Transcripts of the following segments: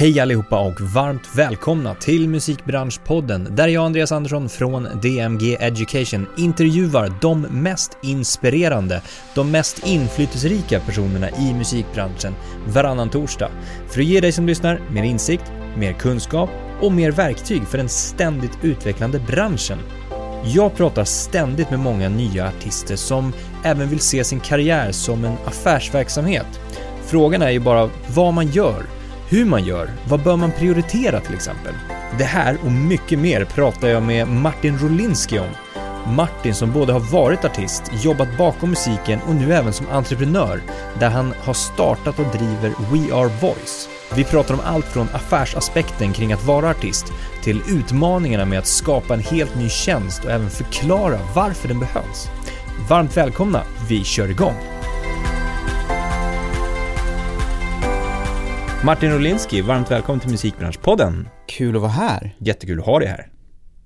Hej allihopa och varmt välkomna till Musikbranschpodden där jag Andreas Andersson från DMG Education intervjuar de mest inspirerande, de mest inflytelserika personerna i musikbranschen varannan torsdag för att ge dig som lyssnar mer insikt, mer kunskap och mer verktyg för den ständigt utvecklande branschen. Jag pratar ständigt med många nya artister som även vill se sin karriär som en affärsverksamhet. Frågan är ju bara vad man gör hur man gör, vad bör man prioritera till exempel? Det här och mycket mer pratar jag med Martin Rolinski om. Martin som både har varit artist, jobbat bakom musiken och nu även som entreprenör där han har startat och driver We Are Voice. Vi pratar om allt från affärsaspekten kring att vara artist till utmaningarna med att skapa en helt ny tjänst och även förklara varför den behövs. Varmt välkomna, vi kör igång! Martin Rolinski, varmt välkommen till Musikbranschpodden. Kul att vara här. Jättekul att ha dig här.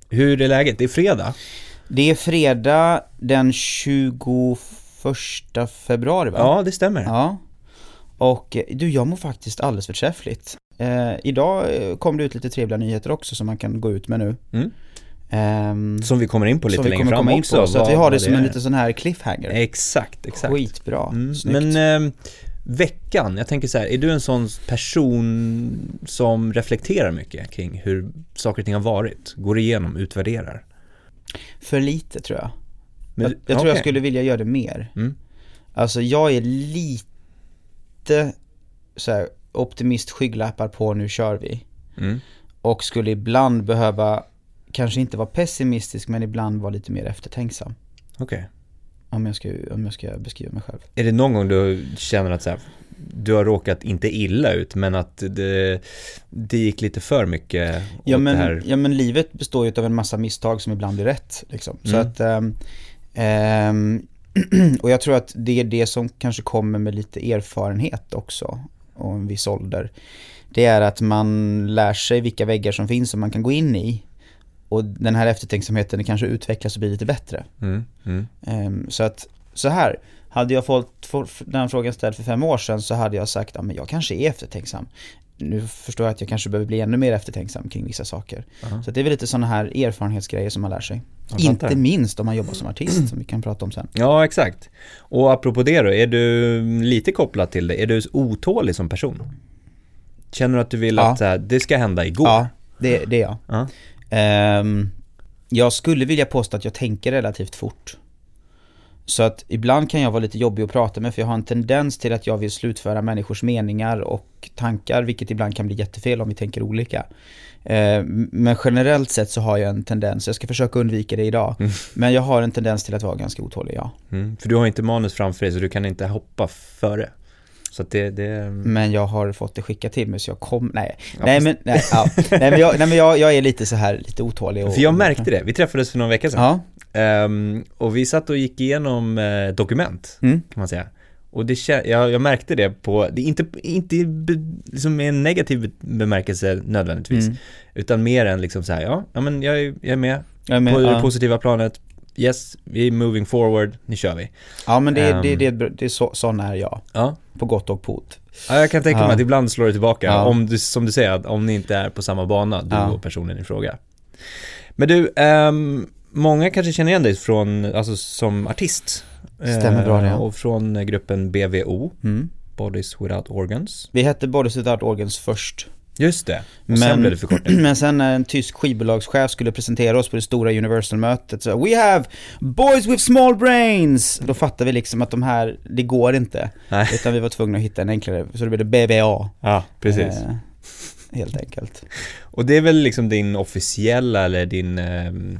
Hur är läget? Det är fredag. Det är fredag den 21 februari va? Ja, det stämmer. Ja. Och eh, du, jag mår faktiskt alldeles förträffligt. Eh, idag eh, kom det ut lite trevliga nyheter också som man kan gå ut med nu. Mm. Um, som vi kommer in på lite längre fram också. På, så att vi har det som en liten sån här cliffhanger. Exakt, exakt. Skitbra, mm. Snyggt. Men eh, veckan, jag tänker så här, är du en sån person som reflekterar mycket kring hur saker och ting har varit? Går igenom, utvärderar? För lite tror jag. Men, jag, jag okay. tror jag skulle vilja göra det mer. Mm. Alltså jag är lite så här, optimist, skygglappar på, nu kör vi. Mm. Och skulle ibland behöva, kanske inte vara pessimistisk, men ibland vara lite mer eftertänksam. Okej. Okay. Om jag, ska, om jag ska beskriva mig själv. Är det någon gång du känner att så här, du har råkat inte illa ut men att det, det gick lite för mycket ja, men, här... ja men livet består ju av en massa misstag som ibland blir rätt. Liksom. Mm. Så att, um, um, och jag tror att det är det som kanske kommer med lite erfarenhet också och en viss ålder. Det är att man lär sig vilka väggar som finns som man kan gå in i och den här eftertänksamheten kanske utvecklas och blir lite bättre. Mm, mm. Um, så att, så här, hade jag fått den frågan ställd för fem år sedan så hade jag sagt, ja men jag kanske är eftertänksam. Nu förstår jag att jag kanske behöver bli ännu mer eftertänksam kring vissa saker. Uh -huh. Så det är väl lite sådana här erfarenhetsgrejer som man lär sig. Inte minst om man jobbar som artist som vi kan prata om sen. Ja, exakt. Och apropå det då, är du lite kopplad till det? Är du otålig som person? Känner du att du vill ja. att här, det ska hända igår? Ja, det, det är jag. Uh -huh. Um, jag skulle vilja påstå att jag tänker relativt fort. Så att ibland kan jag vara lite jobbig att prata med för jag har en tendens till att jag vill slutföra människors meningar och tankar vilket ibland kan bli jättefel om vi tänker olika. Ehm, men generellt sett så har jag en tendens, jag ska försöka undvika det idag, mm. men jag har en tendens till att vara ganska otålig, ja. Mm, för du har inte manus framför dig så du kan inte hoppa före. Så det, det... Men jag har fått det skickat till mig så jag kom, nej, ja, nej men, nej, ja. nej men, jag, nej, men jag, jag är lite så här, lite otålig och, För jag märkte det, vi träffades för någon vecka sedan ja. um, Och vi satt och gick igenom uh, dokument, mm. kan man säga och det, jag, jag märkte det på, det är inte, inte liksom en negativ bemärkelse nödvändigtvis mm. Utan mer än liksom så här, ja, ja men jag, jag är med, jag är med på ja. det positiva planet yes, vi är moving forward, nu kör vi. Ja men det, um, det, det, det, det är så, sån är jag. Ja. På gott och på ont. Ja, jag kan tänka mig ja. att ibland slår det tillbaka. Ja. Om du, som du säger, att om ni inte är på samma bana, du ja. och personen i fråga. Men du, um, många kanske känner igen dig från, alltså som artist. Stämmer bra det. Uh, och från gruppen BVO, mm. Bodies Without Organs. Vi hette Bodies Without Organs först. Just det, och men, sen blev det förkortning. Men sen när en tysk skivbolagschef skulle presentera oss på det stora Universal-mötet så We have boys with small brains! Då fattade vi liksom att de här, det går inte. Nej. Utan vi var tvungna att hitta en enklare, så det blev det BVA. Ja, precis. Eh, helt enkelt. Och det är väl liksom din officiella eller din ehm,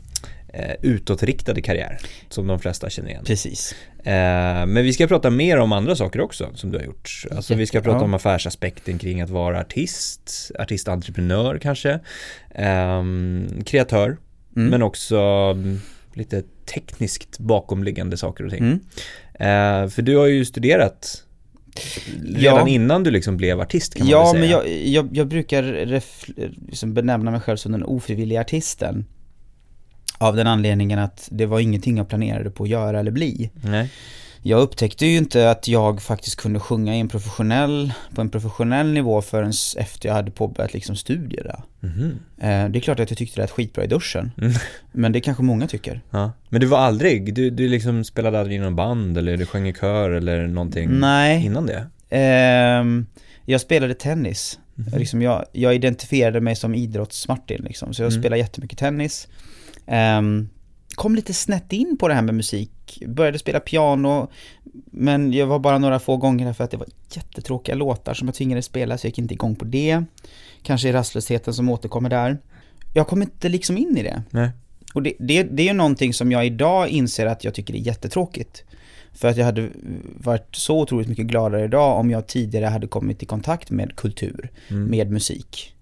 eh, utåtriktade karriär som de flesta känner igen. Precis. Eh, men vi ska prata mer om andra saker också som du har gjort. Alltså vi ska prata om affärsaspekten kring att vara artist, artistentreprenör kanske, eh, kreatör, mm. men också lite tekniskt bakomliggande saker och ting. Mm. Eh, för du har ju studerat Redan ja. innan du liksom blev artist kan man ja, väl säga? Ja, men jag, jag, jag brukar liksom benämna mig själv som den ofrivilliga artisten. Av den anledningen att det var ingenting jag planerade på att göra eller bli. Nej. jag upptäckte ju inte att jag faktiskt kunde sjunga i en professionell, på en professionell nivå förrän efter jag hade påbörjat liksom studier där. Eh, Det är klart att jag tyckte det lät skitbra i duschen, Mm. men det kanske många tycker. Ja. Men du var aldrig, du, du liksom spelade aldrig i någon band eller du sjöng i kör eller någonting Nej. innan det? Ehm, jag spelade tennis. Mhm. Liksom jag, jag identifierade mig som idrotts-Martin liksom, så jag Mm. spelade jättemycket tennis. Ehm, kom lite snett in på det här med musik, började spela piano, men jag var bara några få gånger för att det var jättetråkiga låtar som jag tvingades spela, så jag gick inte igång på det. Kanske i rastlösheten som återkommer där. Jag kom inte liksom in i det. Nej. Och det, det, det är ju någonting som jag idag inser att jag tycker är jättetråkigt. För att jag hade varit så otroligt mycket gladare idag om jag tidigare hade kommit i kontakt med kultur, Mm. med musik.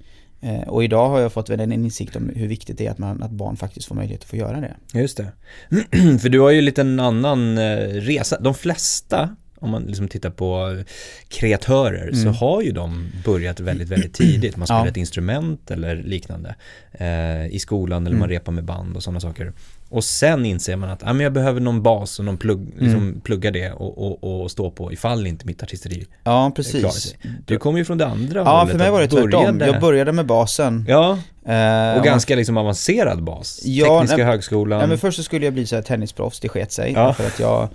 Eh, och idag har jag fått väl en insikt om hur viktigt det är att, man, att barn faktiskt får möjlighet att få göra det. Just det. För du har ju lite en annan eh, resa. De flesta, om man liksom tittar på kreatörer, så Mm. har ju de börjat väldigt, väldigt tidigt. Man spelar Ja. ett instrument eller liknande eh, i skolan eller man Mm. repar med band och sådana saker. Och sen inser man att ah, men jag behöver någon bas och någon plugg, liksom Mm. plugga det och, och, och stå på ifall inte mitt artisteri Ja, precis. Du kommer ju från det andra Ja, hållet. för mig var det tvärtom. Jag började med basen. Ja, Eh, och ganska liksom avancerad bas. Ja, Tekniska nej- högskolan. Ja, men först så skulle jag bli så här tennisproffs, det sket sig. Ja. För att jag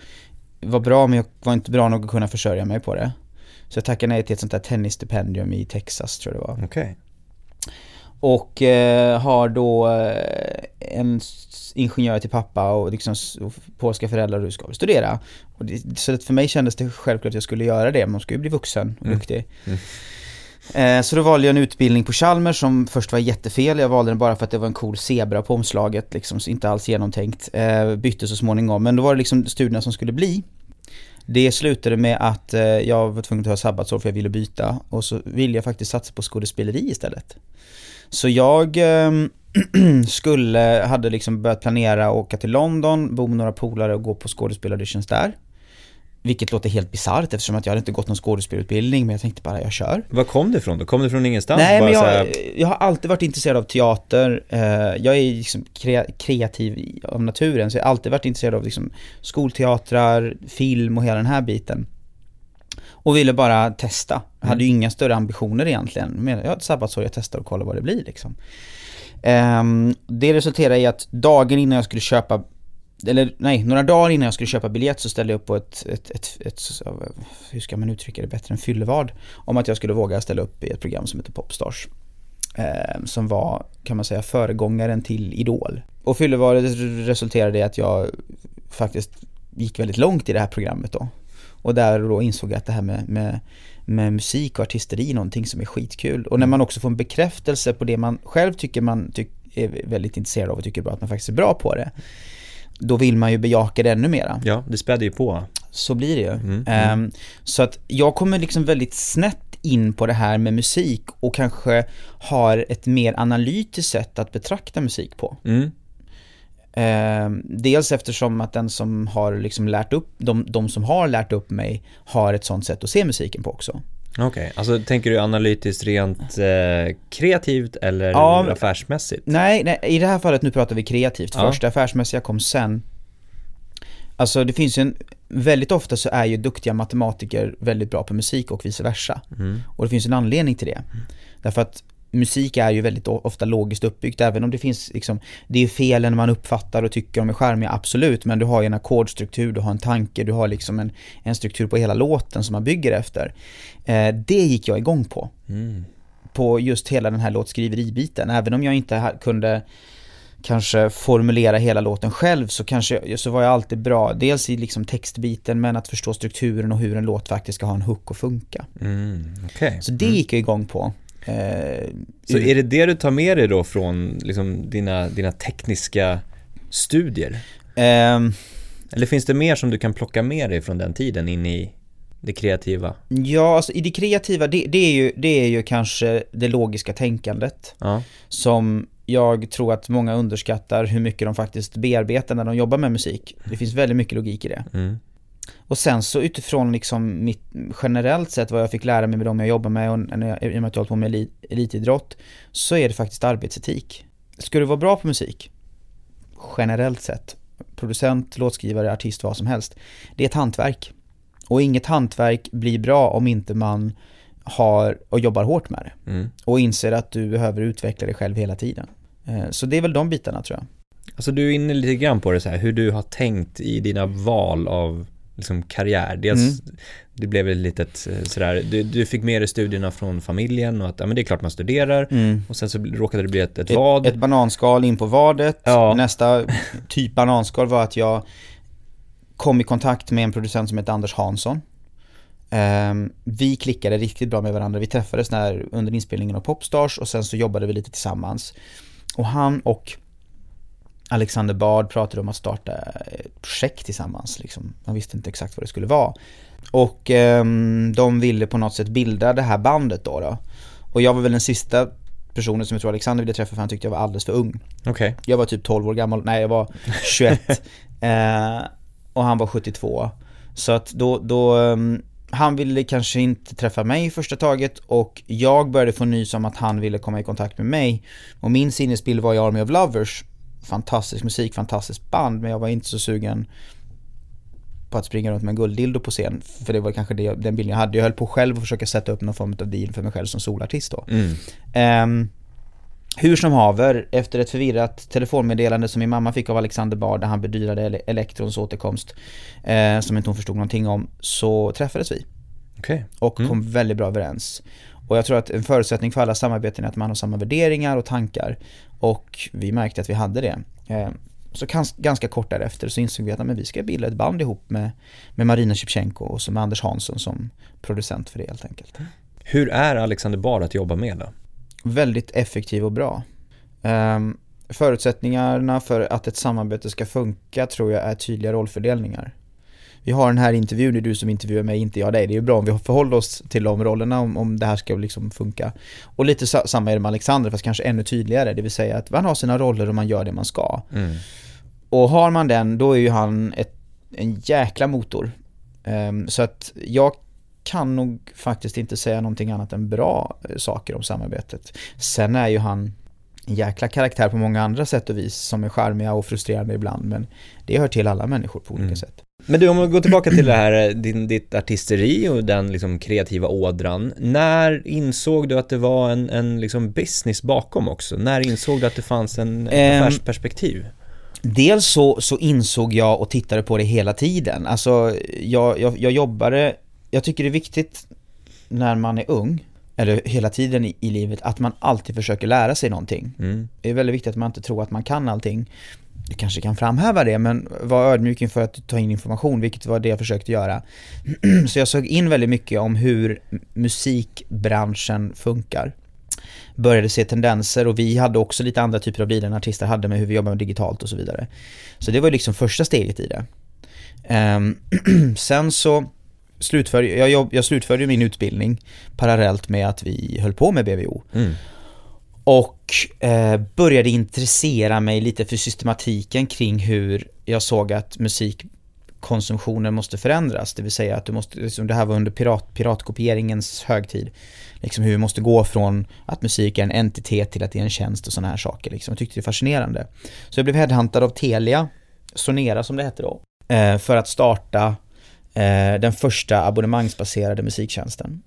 var bra, men jag var inte bra nog att kunna försörja mig på det. Så jag tackade nej till ett sånt där tennisstipendium i Texas, tror jag det var. Okej. Och eh, har då eh, en ingenjör till pappa och liksom och polska föräldrar och ska studera. Och det, så för mig kändes det självklart att jag skulle göra det, man ska ju bli vuxen och Mm. duktig. Mm. Eh, så då valde jag en utbildning på Chalmers som först var jättefel, jag valde den bara för att det var en cool zebra på omslaget, liksom, inte alls genomtänkt. Eh, bytte så småningom, men då var det liksom studierna som skulle bli. Det slutade med att eh, jag var tvungen att ta sabbatsår för jag ville byta och så ville jag faktiskt satsa på skådespeleri istället. Så jag ehm, skulle, hade liksom börjat planera att åka till London, bo med några polare och gå på skådespelarauditions där. Vilket låter helt bisarrt eftersom att jag hade inte gått någon skådespelarutbildning men jag tänkte bara jag kör. Var kom det ifrån då? Kom det från ingenstans? Nej Bara men jag, här- jag har alltid varit intresserad av teater, eh, jag är liksom kre- kreativ av naturen så jag har alltid varit intresserad av liksom skolteatrar, film och hela den här biten. Och ville bara testa, jag hade ju inga större ambitioner egentligen, men jag har ett sabbatsår, jag testar och kollar vad det blir liksom. Ehm, det resulterade i att dagen innan jag skulle köpa eller nej, några dagar innan jag skulle köpa biljett så ställde jag upp på ett, ett, ett, ett, hur ska man uttrycka det bättre än fyllevad? Om att jag skulle våga ställa upp i ett program som heter Popstars. Eh, som var, kan man säga, föregångaren till Idol. Och fyllevadet resulterade i att jag faktiskt gick väldigt långt i det här programmet då. Och där då insåg jag att det här med, med, med musik och artisteri är någonting som är skitkul. Och när man också får en bekräftelse på det man själv tycker man tyck, är väldigt intresserad av och tycker bra att man faktiskt är bra på det. Då vill man ju bejaka det ännu mera. Ja, det spädde ju på. Så blir det ju. Mm, Ehm, så att jag kommer liksom väldigt snett in på det här med musik och kanske har ett mer analytiskt sätt att betrakta musik på. Mm. Ehm, dels eftersom att den som har liksom lärt upp, de, de som har lärt upp mig har ett sånt sätt att se musiken på också. Okej, alltså tänker du analytiskt rent eh, kreativt eller Ja, affärsmässigt? Nej, nej, i det här fallet nu pratar vi kreativt Ja. först, det affärsmässiga kom sen. Alltså det finns ju en, väldigt ofta så är ju duktiga matematiker väldigt bra på musik och vice versa. Mm. Och det finns en anledning till det. Därför att musik är ju väldigt ofta logiskt uppbyggt, även om det finns liksom, det är fel när man uppfattar och tycker de är charmiga, absolut, men du har ju en ackordstruktur, du har en tanke, du har liksom en, en struktur på hela låten som man bygger efter. Eh, det gick jag igång på Mm. på just hela den här låtskriveribiten. Även om jag inte kunde kanske formulera hela låten själv så kanske så var jag alltid bra, dels i liksom textbiten men att förstå strukturen och hur en låt faktiskt ska ha en hook och funka. Mm. Okej. Så det gick jag igång på. Eh, Så är det det du tar med dig då från liksom, dina, dina tekniska studier? ehm, Eller finns det mer som du kan plocka med dig från den tiden in i det kreativa? ja, alltså i det kreativa, det, det, är ju, det är ju kanske det logiska tänkandet Ja. som jag tror att många underskattar hur mycket de faktiskt bearbetar när de jobbar med musik. Det finns väldigt mycket logik i det. Mm. Och sen så utifrån liksom mitt generellt sett vad jag fick lära mig med dem jag jobbar med och när jag, i och med att jag hållit på med elit, elitidrott så är det faktiskt arbetsetik. Ska du vara bra på musik, generellt sett, producent, låtskrivare, artist, vad som helst. Det är ett hantverk. Och inget hantverk blir bra om inte man har och jobbar hårt med det. Mm. Och inser att du behöver utveckla dig själv hela tiden. Eh, så det är väl de bitarna tror jag. Alltså du är inne lite grann på det så här, hur du har tänkt i dina val av liksom karriär. Dels, mm. det blev ett litet eh, sådär, du, du fick med dig studierna från familjen och att, ja men det är klart man studerar. Mm. Och sen så råkade det bli ett, ett, ett vad. Ett bananskal in på vadet. Ja. Nästa typ bananskal var att jag kom i kontakt med en producent som heter Anders Hansson. Um, vi klickade riktigt bra med varandra. Vi träffades när, under inspelningen av Popstars och sen så jobbade vi lite tillsammans. Och han och Alexander Bard pratade om att starta ett projekt tillsammans. Liksom. Man visste inte exakt vad det skulle vara. Och um, de ville på något sätt bilda det här bandet då, då. Och jag var väl den sista personen som jag tror Alexander ville träffa för han tyckte jag var alldeles för ung. Okay. Jag var typ 12 år gammal, nej jag var 21. eh, och han var 72. Så att då, då um, han ville kanske inte träffa mig i första taget och jag började få nys om att han ville komma i kontakt med mig. Och min sinnesbild var i Army of Lovers. Fantastisk musik, fantastiskt band, men jag var inte så sugen på att springa runt med en gulddildo på scen. För det var kanske det, den bilden jag hade. Jag höll på själv att försöka sätta upp någon form av deal för mig själv som solartist då. Mm. Um, hur som haver, efter ett förvirrat telefonmeddelande som min mamma fick av Alexander Bard där han bedyrade Elektrons återkomst, eh, som inte hon förstod någonting om, så träffades vi. Okay. Och mm. kom väldigt bra överens. Och jag tror att en förutsättning för alla samarbeten är att man har samma värderingar och tankar. Och vi märkte att vi hade det. Eh, så ganska kort därefter så insåg vi att men vi ska bilda ett band ihop med, med Marina Shevchenko och så med Anders Hansson som producent för det helt enkelt. Hur är Alexander Bard att jobba med då? väldigt effektiv och bra. Um, förutsättningarna för att ett samarbete ska funka tror jag är tydliga rollfördelningar. Vi har den här intervjun, det är du som intervjuar mig, inte jag dig. Det är ju bra om vi förhåller oss till de rollerna om, om det här ska liksom funka. Och lite samma är det med Alexander, fast kanske ännu tydligare. Det vill säga att man har sina roller och man gör det man ska. Mm. Och har man den, då är ju han ett, en jäkla motor. Um, så att jag kan nog faktiskt inte säga någonting annat än bra eh, saker om samarbetet. Sen är ju han en jäkla karaktär på många andra sätt och vis som är charmiga och frustrerande ibland men det hör till alla människor på olika mm. sätt. Men du, om vi går tillbaka till det här, eh, din, ditt artisteri och den liksom kreativa ådran. När insåg du att det var en, en liksom business bakom också? När insåg du att det fanns en, en um, affärsperspektiv? Dels så, så insåg jag och tittade på det hela tiden. Alltså, jag, jag, jag jobbade jag tycker det är viktigt när man är ung, eller hela tiden i, i livet, att man alltid försöker lära sig någonting. Mm. Det är väldigt viktigt att man inte tror att man kan allting. Du kanske kan framhäva det, men var ödmjuk inför att ta in information, vilket var det jag försökte göra. Så jag såg in väldigt mycket om hur musikbranschen funkar. Började se tendenser och vi hade också lite andra typer av bilar än artister hade med hur vi jobbar med digitalt och så vidare. Så det var liksom första steget i det. Ehm, sen så slutförde, jag, jag slutförde min utbildning parallellt med att vi höll på med BVO. Mm. Och eh, började intressera mig lite för systematiken kring hur jag såg att musikkonsumtionen måste förändras. Det vill säga att du måste, liksom, det här var under pirat, piratkopieringens högtid. Liksom hur vi måste gå från att musik är en entitet till att det är en tjänst och sådana här saker. Liksom. Jag tyckte det var fascinerande. Så jag blev headhuntad av Telia, Sonera som det hette då, eh, för att starta eh, den första abonnemangsbaserade musiktjänsten.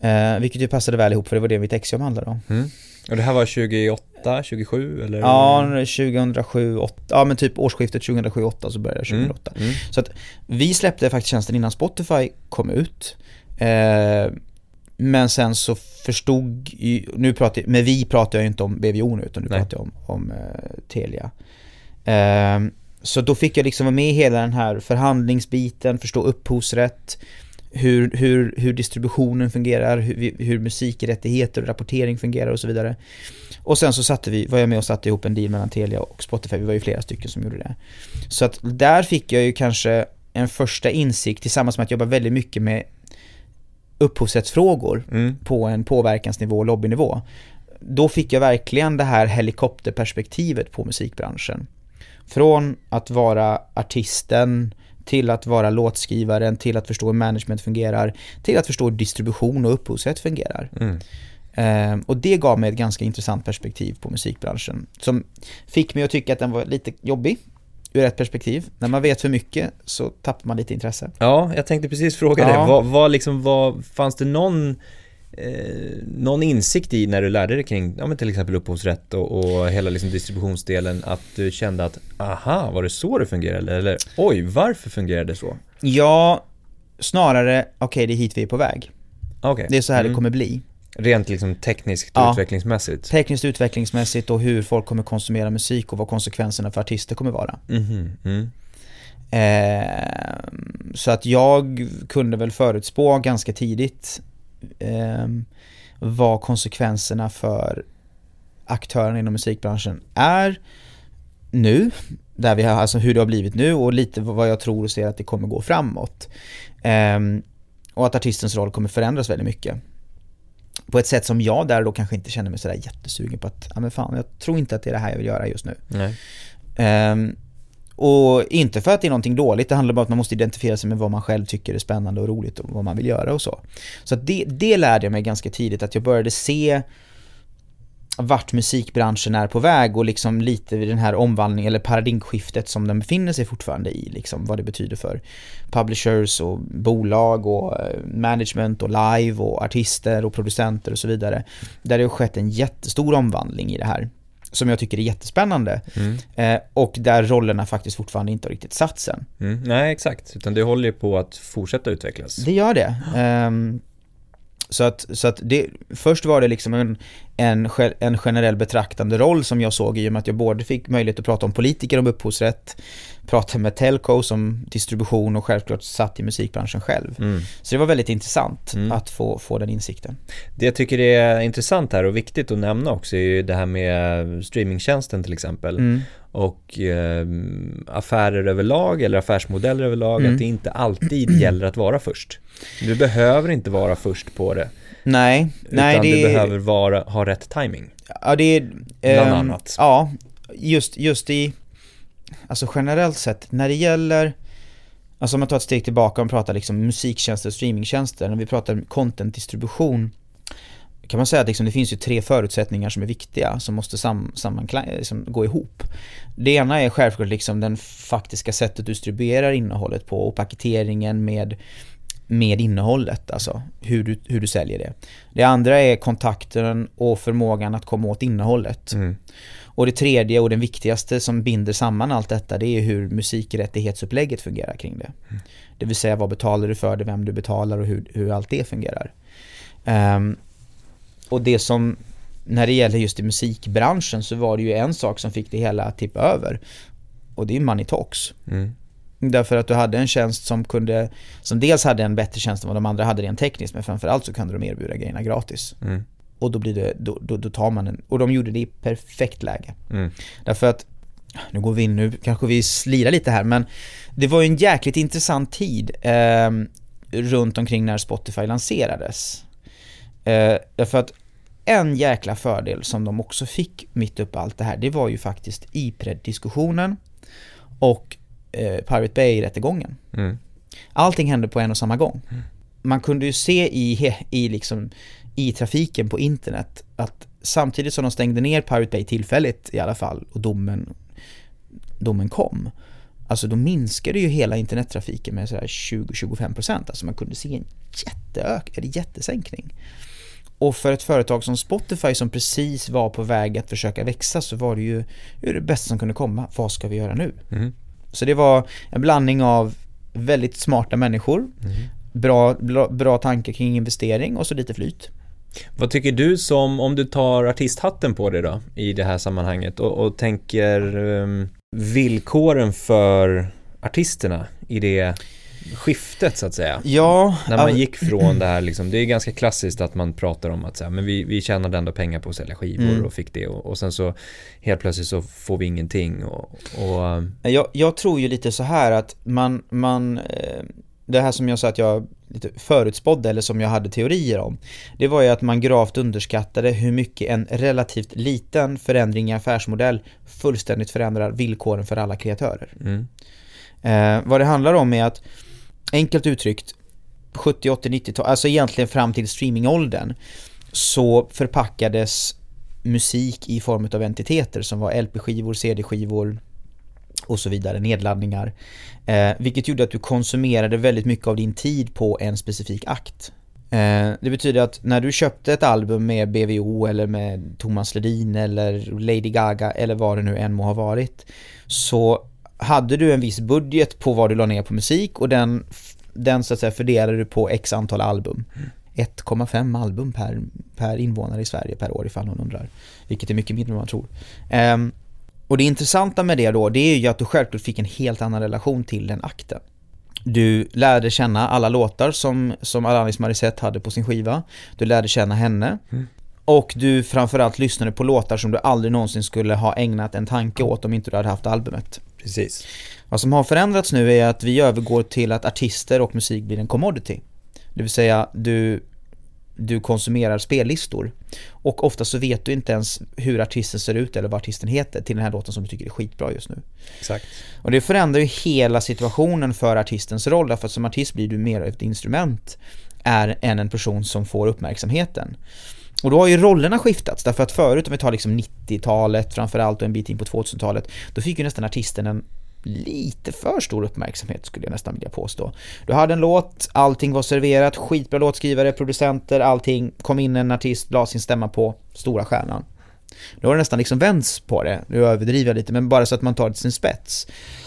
Eh, vilket ju passade väl ihop för det var det mitt exjobb handlade om. Mm. Och det här var 28, 27 eller? Ja, 2007, 8, ja men typ årsskiftet 2007-2008 så började jag 2008. Mm. Mm. Så att vi släppte faktiskt tjänsten innan Spotify kom ut. Eh, men sen så förstod, nu pratar jag, med vi pratar jag inte om BVO nu utan nu Nej. pratar jag om, om eh, Telia. Eh, så då fick jag liksom vara med i hela den här förhandlingsbiten, förstå upphovsrätt, hur, hur, hur distributionen fungerar, hur, hur musikrättigheter och rapportering fungerar och så vidare. Och sen så satte vi, var jag med och satte ihop en deal mellan Telia och Spotify, vi var ju flera stycken som gjorde det. Så att där fick jag ju kanske en första insikt tillsammans med att jobba väldigt mycket med upphovsrättsfrågor mm. på en påverkansnivå och lobbynivå. Då fick jag verkligen det här helikopterperspektivet på musikbranschen. Från att vara artisten till att vara låtskrivaren, till att förstå hur management fungerar, till att förstå hur distribution och upphovsrätt fungerar. Mm. Eh, och det gav mig ett ganska intressant perspektiv på musikbranschen som fick mig att tycka att den var lite jobbig ur ett perspektiv. När man vet för mycket så tappar man lite intresse. Ja, jag tänkte precis fråga Ja. det. Vad, vad liksom, vad, fanns det någon, eh, någon insikt i när du lärde dig kring, ja men till exempel upphovsrätt och, och hela liksom distributionsdelen, att du kände att, aha, var det så det fungerade? Eller, oj, varför fungerar det så? Ja, snarare, okej det är hit vi är på väg. Okej. Det är så här Mm. det kommer bli. Rent liksom tekniskt Ja. utvecklingsmässigt. Tekniskt utvecklingsmässigt och hur folk kommer konsumera musik och vad konsekvenserna för artister kommer vara. Mhm, mm. Eh, så att jag kunde väl förutspå ganska tidigt vad konsekvenserna för aktörerna inom musikbranschen är nu, där vi har, alltså hur det har blivit nu och lite vad jag tror och ser att det kommer gå framåt. Eh, och att artistens roll kommer förändras väldigt mycket. På ett sätt som jag där då kanske inte känner mig sådär jättesugen på att, ja men fan, jag tror inte att det är det här jag vill göra just nu. Nej. Och inte för att det är någonting dåligt, det handlar bara om att man måste identifiera sig med vad man själv tycker är spännande och roligt och vad man vill göra och så. Så att det, det lärde jag mig ganska tidigt, att jag började se vart musikbranschen är på väg och liksom lite vid den här omvandlingen eller paradigmskiftet som den befinner sig fortfarande i, liksom vad det betyder för publishers och bolag och eh, management och live och artister och producenter och så vidare. Där det har skett en jättestor omvandling i det här som jag tycker är jättespännande Mm. eh, och där rollerna faktiskt fortfarande inte har riktigt satt sen. Mm. Nej, exakt. Utan det håller ju på att fortsätta utvecklas. Det gör det. Ehm, så att, så att det, först var det liksom en, en, en generell betraktande roll som jag såg i och med att jag både fick möjlighet att prata om politiker om upphovsrätt, prata med telcos om distribution och självklart satt i musikbranschen själv. Mm. Så det var väldigt intressant Mm. att få, få den insikten. Det jag tycker är intressant här och viktigt att nämna också är ju det här med streamingtjänsten till exempel. Mm. Och eh, affärer överlag eller affärsmodeller överlag Mm. att det inte alltid gäller att vara först. Du behöver inte vara först på det Nej, nej utan det du behöver vara, ha rätt timing. Ja det är... Bland ehm, annat. Ja, just, just i... Alltså generellt sett, när det gäller... Alltså om man tar ett steg tillbaka och pratar liksom musiktjänster och streamingtjänster, när vi pratar content-distribution kan man säga att liksom, det finns ju tre förutsättningar som är viktiga, som måste sam, liksom, gå ihop. Det ena är självklart liksom den faktiska sättet du distribuerar innehållet på och paketeringen med, med innehållet, alltså hur du, hur du säljer det. Det andra är kontakten och förmågan att komma åt innehållet. Mm. Och det tredje och den viktigaste som binder samman allt detta det är hur musikrättighetsupplägget fungerar kring det. Det vill säga vad betalar du för det, vem du betalar och hur, hur allt det fungerar. Ehm, och det som, när det gäller just i musikbranschen så var det ju en sak som fick det hela att tippa över. Och det är Money Talks. Mm. Därför att du hade en tjänst som kunde, som dels hade en bättre tjänst än vad de andra hade rent tekniskt men framförallt så kunde de erbjuda grejerna gratis. Mm. Och då blir det, då, då, då tar man en, och de gjorde det i perfekt läge. Mm. Därför att, nu går vi in, nu kanske vi slirar lite här men det var ju en jäkligt intressant tid eh, runt omkring när Spotify lanserades. Eh, därför att en jäkla fördel som de också fick mitt upp allt det här, det var ju faktiskt Ipred-diskussionen och eh, Pirate Bay-rättegången. Mm. Allting hände på en och samma gång. Man kunde ju se i, i, liksom, i trafiken på internet att samtidigt som de stängde ner Pirate Bay tillfälligt i alla fall och domen, domen kom, alltså då minskade ju hela internettrafiken med sådär 20-25%. Alltså man kunde se en jätteök, eller jättesänkning. Och för ett företag som Spotify som precis var på väg att försöka växa så var det ju, det bästa som kunde komma. Vad ska vi göra nu? Mm. Så det var en blandning av väldigt smarta människor, Mm. bra, bra, bra tankar kring investering och så lite flyt. Vad tycker du som, om du tar artisthatten på dig då i det här sammanhanget och, och tänker um, villkoren för artisterna i det skiftet så att säga? Ja, När man gick från det här liksom, det är ganska klassiskt att man pratar om att så här, men vi, vi tjänade ändå pengar på att sälja skivor Mm. och fick det och, och sen så helt plötsligt så får vi ingenting och, och jag, jag tror ju lite så här att man, man eh, det här som jag sa att jag lite förutspådde eller som jag hade teorier om Det var ju att man gravt underskattade hur mycket en relativt liten förändring i affärsmodell fullständigt förändrar villkoren för alla kreatörer. mm, Eh, vad det handlar om är att, enkelt uttryckt, 70, 80, 90-tal, alltså egentligen fram till streamingåldern, så förpackades musik i form av entiteter som var LP-skivor, CD-skivor, och så vidare, nedladdningar. Eh, vilket gjorde att du konsumerade väldigt mycket av din tid på en specifik akt. Eh, det betyder att när du köpte ett album med BVO eller med Thomas Ledin eller Lady Gaga eller vad det nu än må ha varit så hade du en viss budget på vad du la ner på musik och den, den så att säga fördelade du på x antal album. 1,5 album per, per invånare i Sverige per år ifall någon undrar. Vilket är mycket mindre än man tror. Um, och det intressanta med det då, det är ju att du självklart fick en helt annan relation till den akten. Du lärde känna alla låtar som, som Alanis Morissette hade på sin skiva. Du lärde känna henne. Mm. Och du framförallt lyssnade på låtar som du aldrig någonsin skulle ha ägnat en tanke åt om inte du hade haft albumet. Precis. Vad som har förändrats nu är att vi övergår till att artister och musik blir en commodity. Det vill säga, du du konsumerar spellistor. Och ofta så vet du inte ens hur artisten ser ut eller vad artisten heter till den här låten som du tycker är skitbra just nu. Exakt. Och det förändrar ju hela situationen för artistens roll därför att som artist blir du mer ett instrument är än en person som får uppmärksamheten. Och då har ju rollerna skiftats därför att förut om vi tar liksom 90-talet framförallt och en bit in på 2000-talet då fick ju nästan artisten en lite för stor uppmärksamhet skulle jag nästan vilja påstå. Du hade en låt, allting var serverat, skitbra låtskrivare, producenter, allting. Kom in en artist, la sin stämma på, stora stjärnan. Då har det nästan liksom vänts på det, nu överdriver jag lite, men bara så att man tar det till sin spets.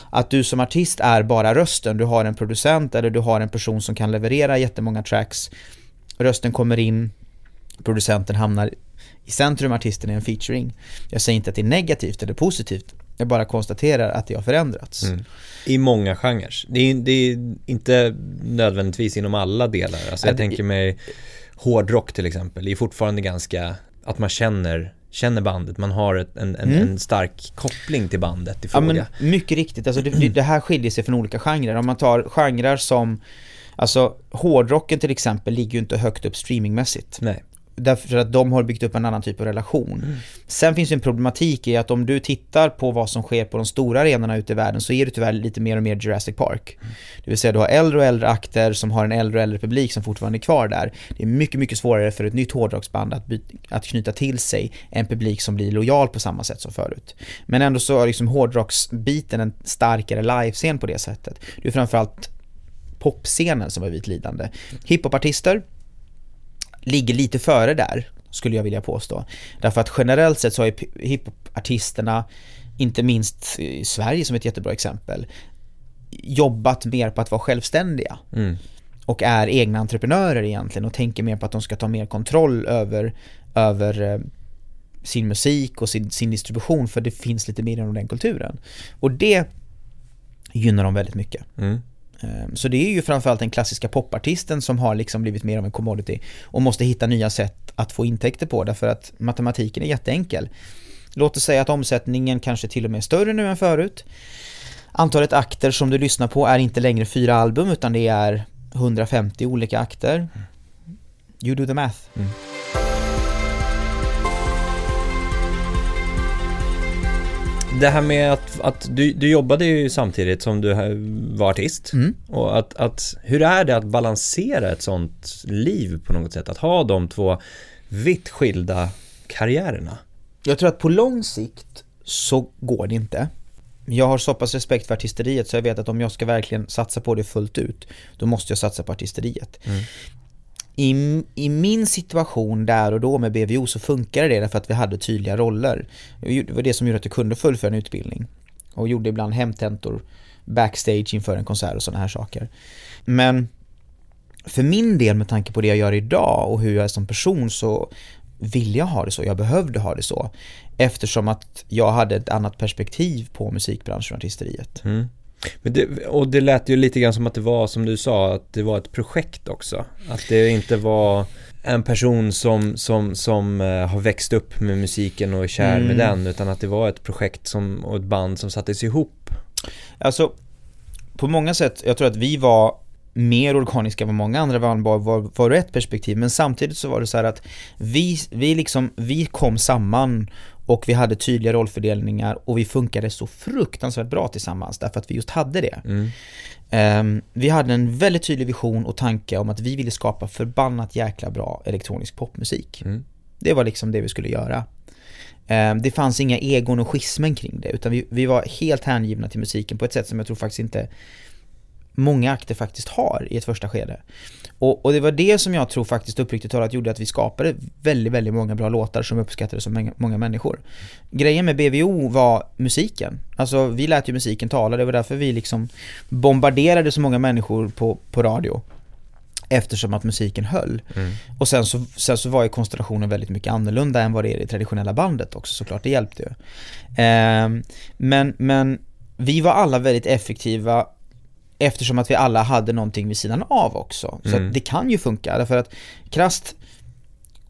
Att du som artist är bara rösten, du har en producent eller du har en person som kan leverera jättemånga tracks. Rösten kommer in, producenten hamnar i centrum, artisten är en featuring. Jag säger inte att det är negativt eller positivt, jag bara konstaterar att det har förändrats. Mm. I många genrer. Det är, det är, inte nödvändigtvis inom alla delar. Alltså jag det, tänker mig hårdrock till exempel. Det är fortfarande ganska, att man känner känner bandet, man har ett, en, en, mm. en, stark koppling till bandet i fråga. Ja, men mycket riktigt, alltså det, det här skiljer sig från olika genrer. Om man tar genrer som, alltså hårdrocken till exempel ligger ju inte högt upp streamingmässigt. Nej. Därför att de har byggt upp en annan typ av relation. Mm. Sen finns det en problematik i att om du tittar på vad som sker på de stora arenorna ute i världen så är det tyvärr lite mer och mer Jurassic Park. Mm. Det vill säga du har äldre och äldre akter som har en äldre och äldre publik som fortfarande är kvar där. Det är mycket, mycket svårare för ett nytt hårdrocksband att, att knyta till sig en publik som blir lojal på samma sätt som förut. Men ändå så är liksom hårdrocksbiten en starkare livescen på det sättet. Det är framförallt popscenen som har blivit lidande. Hiphopartister ligger lite före där, skulle jag vilja påstå. Därför att generellt sett så har hiphopartisterna, inte minst i Sverige som ett jättebra exempel, jobbat mer på att vara självständiga. Mm. Och är egna entreprenörer egentligen och tänker mer på att de ska ta mer kontroll över, över eh, sin musik och sin, sin distribution för det finns lite mer inom den kulturen. Och det gynnar dem väldigt mycket. Mm. Ehm, så det är ju framförallt den klassiska popartisten som har liksom blivit mer av en commodity och måste hitta nya sätt att få intäkter på därför att matematiken är jätteenkel. Låt oss säga att omsättningen kanske till och med är större nu än förut. Antalet akter som du lyssnar på är inte längre fyra album utan det är 150 olika akter. You do the math. Mm. Det här med att, att du, du jobbade ju samtidigt som du var artist. Mm. Och att, att, hur är det att balansera ett sånt liv på något sätt? Att ha de två vitt skilda karriärerna? Jag tror att på lång sikt så går det inte. Jag har så pass respekt för artisteriet så jag vet att om jag ska verkligen satsa på det fullt ut, då måste jag satsa på artisteriet. Mm i, I min situation där och då med BVO så funkade det därför att vi hade tydliga roller. Det var det som gjorde att jag kunde fullfölja en utbildning. Och gjorde ibland hemtentor backstage inför en konsert och sådana här saker. Men för min del med tanke på det jag gör idag och hur jag är som person så ville jag ha det så, jag behövde ha det så. Eftersom att jag hade ett annat perspektiv på musikbranschen och artisteriet. Mm. Men det, och det lät ju lite grann som att det var som du sa, att det var ett projekt också. Att det inte var en person som, som, som uh, har växt upp med musiken och är kär mm. med den, utan att det var ett projekt som, och ett band som sattes ihop. Alltså, på många sätt, jag tror att vi var mer organiska än vad många andra var, var, var, var ett perspektiv, men samtidigt så var det så att vi, vi liksom, vi kom samman och vi hade tydliga rollfördelningar och vi funkade så fruktansvärt bra tillsammans därför att vi just hade det. Mm. Um, vi hade en väldigt tydlig vision och tanke om att vi ville skapa förbannat jäkla bra elektronisk popmusik. Mm. Det var liksom det vi skulle göra. Eh, det fanns inga egon och schismen kring det, utan vi, vi var helt hängivna till musiken på ett sätt som jag tror faktiskt inte många akter faktiskt har i ett första skede. Och, och, det var det som jag tror faktiskt uppriktigt talat gjorde att vi skapade väldigt, väldigt många bra låtar som uppskattades av många, många människor. Grejen med BVO var musiken. Alltså vi lät ju musiken tala, det var därför vi liksom bombarderade så många människor på, på radio. Eftersom att musiken höll. Mm. Och sen så, sen så var ju konstellationen väldigt mycket annorlunda än vad det är i det traditionella bandet också såklart, det hjälpte ju. Eh, men, men vi var alla väldigt effektiva Eftersom att vi alla hade någonting vid sidan av också. Så mm. det kan ju funka, därför att krasst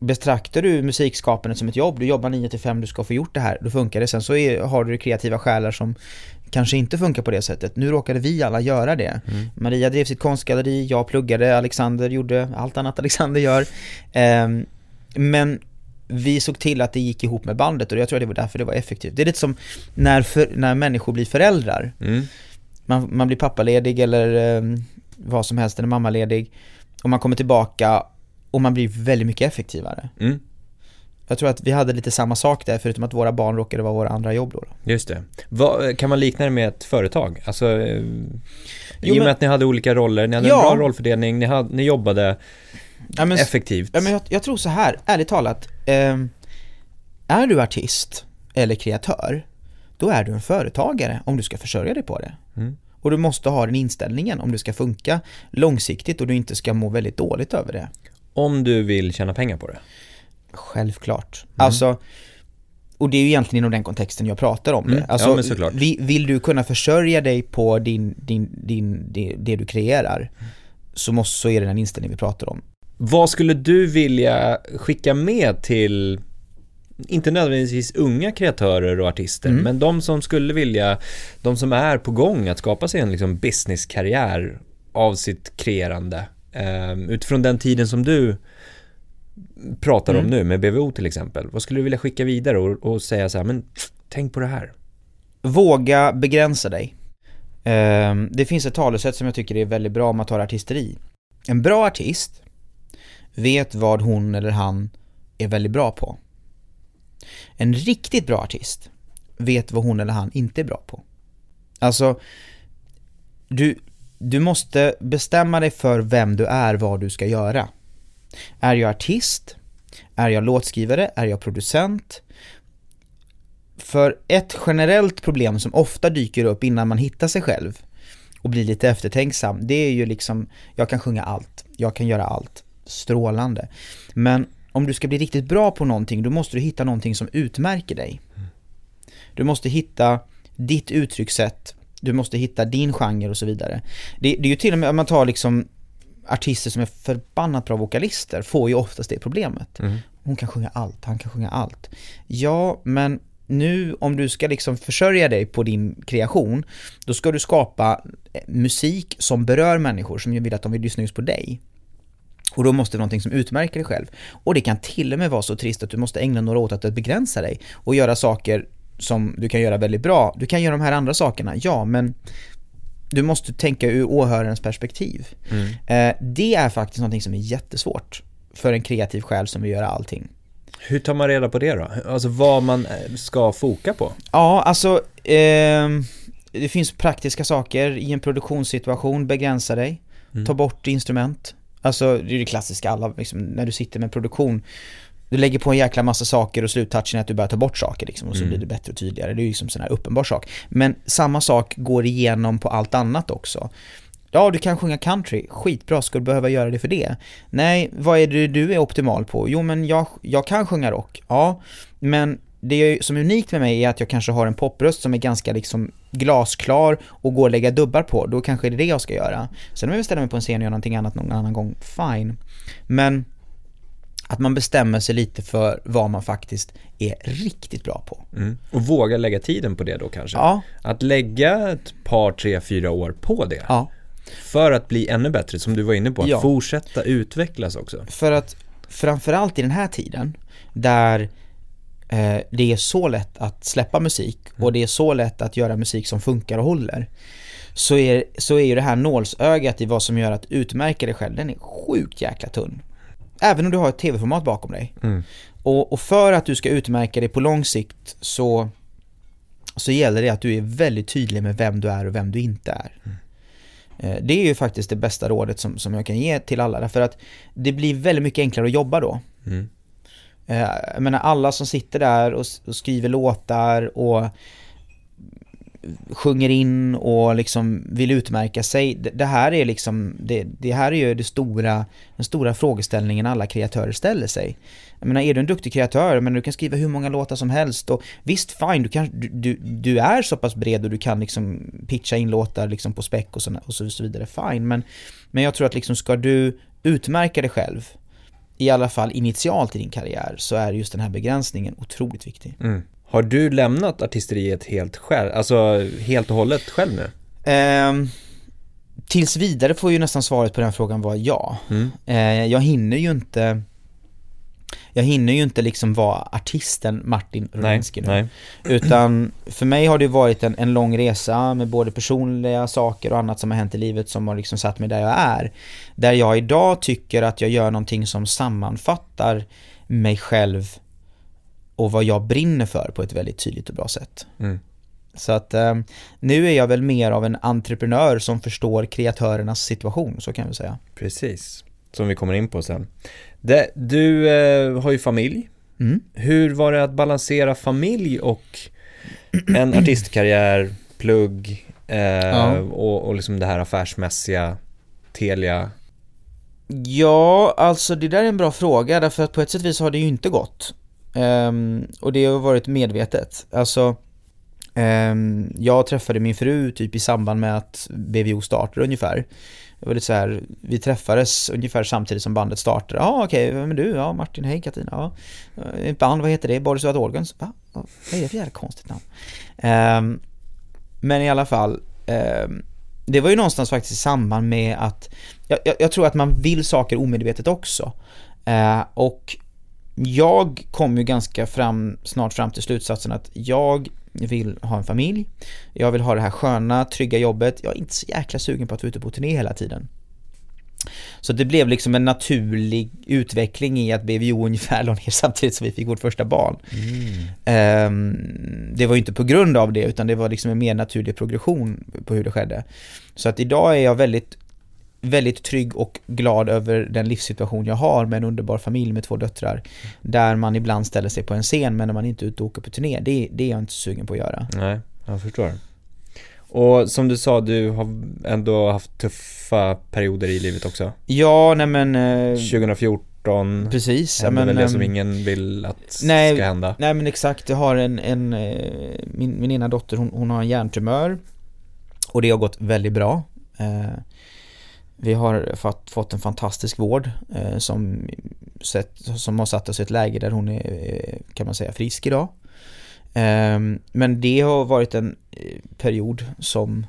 Betraktar du musikskapandet som ett jobb, du jobbar 9 till 5, du ska få gjort det här, då funkar det. Sen så är, har du kreativa själar som kanske inte funkar på det sättet. Nu råkade vi alla göra det. Mm. Maria drev sitt konstgalleri, jag pluggade, Alexander gjorde allt annat Alexander gör. Um, men vi såg till att det gick ihop med bandet och jag tror det var därför det var effektivt. Det är lite som när, för, när människor blir föräldrar. Mm man, man blir pappaledig eller eh, vad som helst, eller mammaledig och man kommer tillbaka och man blir väldigt mycket effektivare. Mm. Jag tror att vi hade lite samma sak där, förutom att våra barn råkade vara våra andra jobb då. Just det. Vad, kan man likna det med ett företag? Alltså, eh, jo, i och med att ni hade olika roller, ni hade ja. en bra rollfördelning, ni, hade, ni jobbade ja, men, effektivt. Ja, men jag, jag, tror så här, ärligt talat, eh, är du artist eller kreatör, då är du en företagare om du ska försörja dig på det. Mm. Och du måste ha den inställningen om du ska funka långsiktigt och du inte ska må väldigt dåligt över det. Om du vill tjäna pengar på det? Självklart. Mm. Alltså, och det är ju egentligen inom den kontexten jag pratar om det. Mm. Alltså, ja. Vill du kunna försörja dig på din, din, din, det, det du kreerar så, måste, så är det den inställning vi pratar om. Vad skulle du vilja skicka med till inte nödvändigtvis unga kreatörer och artister, mm. men de som skulle vilja, de som är på gång att skapa sig en liksom businesskarriär av sitt kreerande. Um, utifrån den tiden som du pratar mm. om nu med BVO till exempel. Vad skulle du vilja skicka vidare och, och säga så här, men tänk på det här. Våga begränsa dig. Um, det finns ett talesätt som jag tycker är väldigt bra om man tar artisteri. En bra artist vet vad hon eller han är väldigt bra på. En riktigt bra artist vet vad hon eller han inte är bra på. Alltså, du, du måste bestämma dig för vem du är, vad du ska göra. Är jag artist? Är jag låtskrivare? Är jag producent? För ett generellt problem som ofta dyker upp innan man hittar sig själv och blir lite eftertänksam, det är ju liksom, jag kan sjunga allt, jag kan göra allt, strålande. Men om du ska bli riktigt bra på någonting, då måste du hitta någonting som utmärker dig. Du måste hitta ditt uttryckssätt, du måste hitta din genre och så vidare. Det, det är ju till och med, om man tar liksom artister som är förbannat bra vokalister, får ju oftast det problemet. Mm. Hon kan sjunga allt, han kan sjunga allt. Ja, men nu om du ska liksom försörja dig på din kreation, då ska du skapa musik som berör människor, som vill att de vill lyssna just på dig. Och då måste det vara någonting som utmärker dig själv. Och det kan till och med vara så trist att du måste ägna några år åt att begränsa dig och göra saker som du kan göra väldigt bra. Du kan göra de här andra sakerna, ja, men du måste tänka ur åhörarens perspektiv. Mm. Eh, det är faktiskt någonting som är jättesvårt för en kreativ själ som vill göra allting. Hur tar man reda på det då? Alltså vad man eh, ska foka på? Ja, alltså eh, det finns praktiska saker i en produktionssituation, begränsa dig, mm. ta bort instrument, Alltså det är det klassiska, alla, liksom, när du sitter med produktion du lägger på en jäkla massa saker och sluttouchen är att du börjar ta bort saker liksom, och så mm. blir det bättre och tydligare. Det är ju liksom sån här uppenbar sak. Men samma sak går igenom på allt annat också. Ja, du kan sjunga country, skitbra, ska du behöva göra det för det? Nej, vad är det du är optimal på? Jo, men jag, jag kan sjunga rock, ja, men det som är unikt med mig är att jag kanske har en popröst som är ganska liksom glasklar och går att lägga dubbar på, då kanske det är det jag ska göra. Sen om jag vill ställa mig på en scen och göra någonting annat någon annan gång, fine. Men att man bestämmer sig lite för vad man faktiskt är riktigt bra på. Mm. Och våga lägga tiden på det då kanske? Ja. Att lägga ett par, tre, fyra år på det. Ja. För att bli ännu bättre, som du var inne på, att ja. fortsätta utvecklas också. För att framförallt i den här tiden, där det är så lätt att släppa musik och mm. det är så lätt att göra musik som funkar och håller. Så är, så är ju det här nålsögat i vad som gör att utmärka dig själv, den är sjukt jäkla tunn. Även om du har ett tv-format bakom dig. Mm. Och, och för att du ska utmärka dig på lång sikt så, så gäller det att du är väldigt tydlig med vem du är och vem du inte är. Mm. Det är ju faktiskt det bästa rådet som, som jag kan ge till alla, därför att det blir väldigt mycket enklare att jobba då. Mm. Eh, jag menar alla som sitter där och, och skriver låtar och sjunger in och liksom vill utmärka sig. Det, det här är liksom, det, det, här är ju det stora, den stora frågeställningen alla kreatörer ställer sig. Jag menar, är du en duktig kreatör, men du kan skriva hur många låtar som helst och visst, fine, du, kan, du, du, du är så pass bred och du kan liksom pitcha in låtar liksom på späck och, och så vidare, fine, men, men jag tror att liksom ska du utmärka dig själv i alla fall initialt i din karriär så är just den här begränsningen otroligt viktig. Mm. Har du lämnat artisteriet helt själv, alltså helt och hållet själv nu? Eh, tills vidare får ju nästan svaret på den frågan vara ja. Mm. Eh, jag hinner ju inte jag hinner ju inte liksom vara artisten Martin Rulinski nu. Utan för mig har det varit en, en lång resa med både personliga saker och annat som har hänt i livet som har liksom satt mig där jag är. Där jag idag tycker att jag gör någonting som sammanfattar mig själv och vad jag brinner för på ett väldigt tydligt och bra sätt. Mm. Så att eh, nu är jag väl mer av en entreprenör som förstår kreatörernas situation, så kan vi säga. Precis, som vi kommer in på sen. Det, du eh, har ju familj. Mm. Hur var det att balansera familj och en artistkarriär, plugg eh, ja. och, och liksom det här affärsmässiga, Telia? Ja, alltså det där är en bra fråga därför att på ett sätt vis har det ju inte gått. Um, och det har varit medvetet. Alltså, um, jag träffade min fru typ i samband med att BVO startade ungefär. Det var lite så här, vi träffades ungefär samtidigt som bandet startade. Ja ah, okej, okay, vem är du? Ja, Martin, hej Katina. Ja, eh, ett band, vad heter det? Boris och Organs? Va? Vad är det för jävla konstigt namn? Um, men i alla fall, um, det var ju någonstans faktiskt i samband med att, jag, jag, jag tror att man vill saker omedvetet också. Uh, och jag kom ju ganska fram, snart fram till slutsatsen att jag vill ha en familj, jag vill ha det här sköna, trygga jobbet, jag är inte så jäkla sugen på att vara ute på turné hela tiden. Så det blev liksom en naturlig utveckling i att BVO ungefär la ner samtidigt som vi fick vårt första barn. Mm. Um, det var ju inte på grund av det utan det var liksom en mer naturlig progression på hur det skedde. Så att idag är jag väldigt väldigt trygg och glad över den livssituation jag har med en underbar familj med två döttrar. Där man ibland ställer sig på en scen men när man inte är ute och åker på turné, det, det är jag inte sugen på att göra. Nej, jag förstår. Och som du sa, du har ändå haft tuffa perioder i livet också. Ja, nej men... Eh, 2014 Precis. Hände men, väl det som ingen vill att nej, ska hända. Nej men exakt, jag har en, en eh, min, min ena dotter hon, hon har en hjärntumör. Och det har gått väldigt bra. Eh, vi har fått, fått en fantastisk vård eh, som, sett, som har satt oss i ett läge där hon är, eh, kan man säga, frisk idag. Eh, men det har varit en eh, period som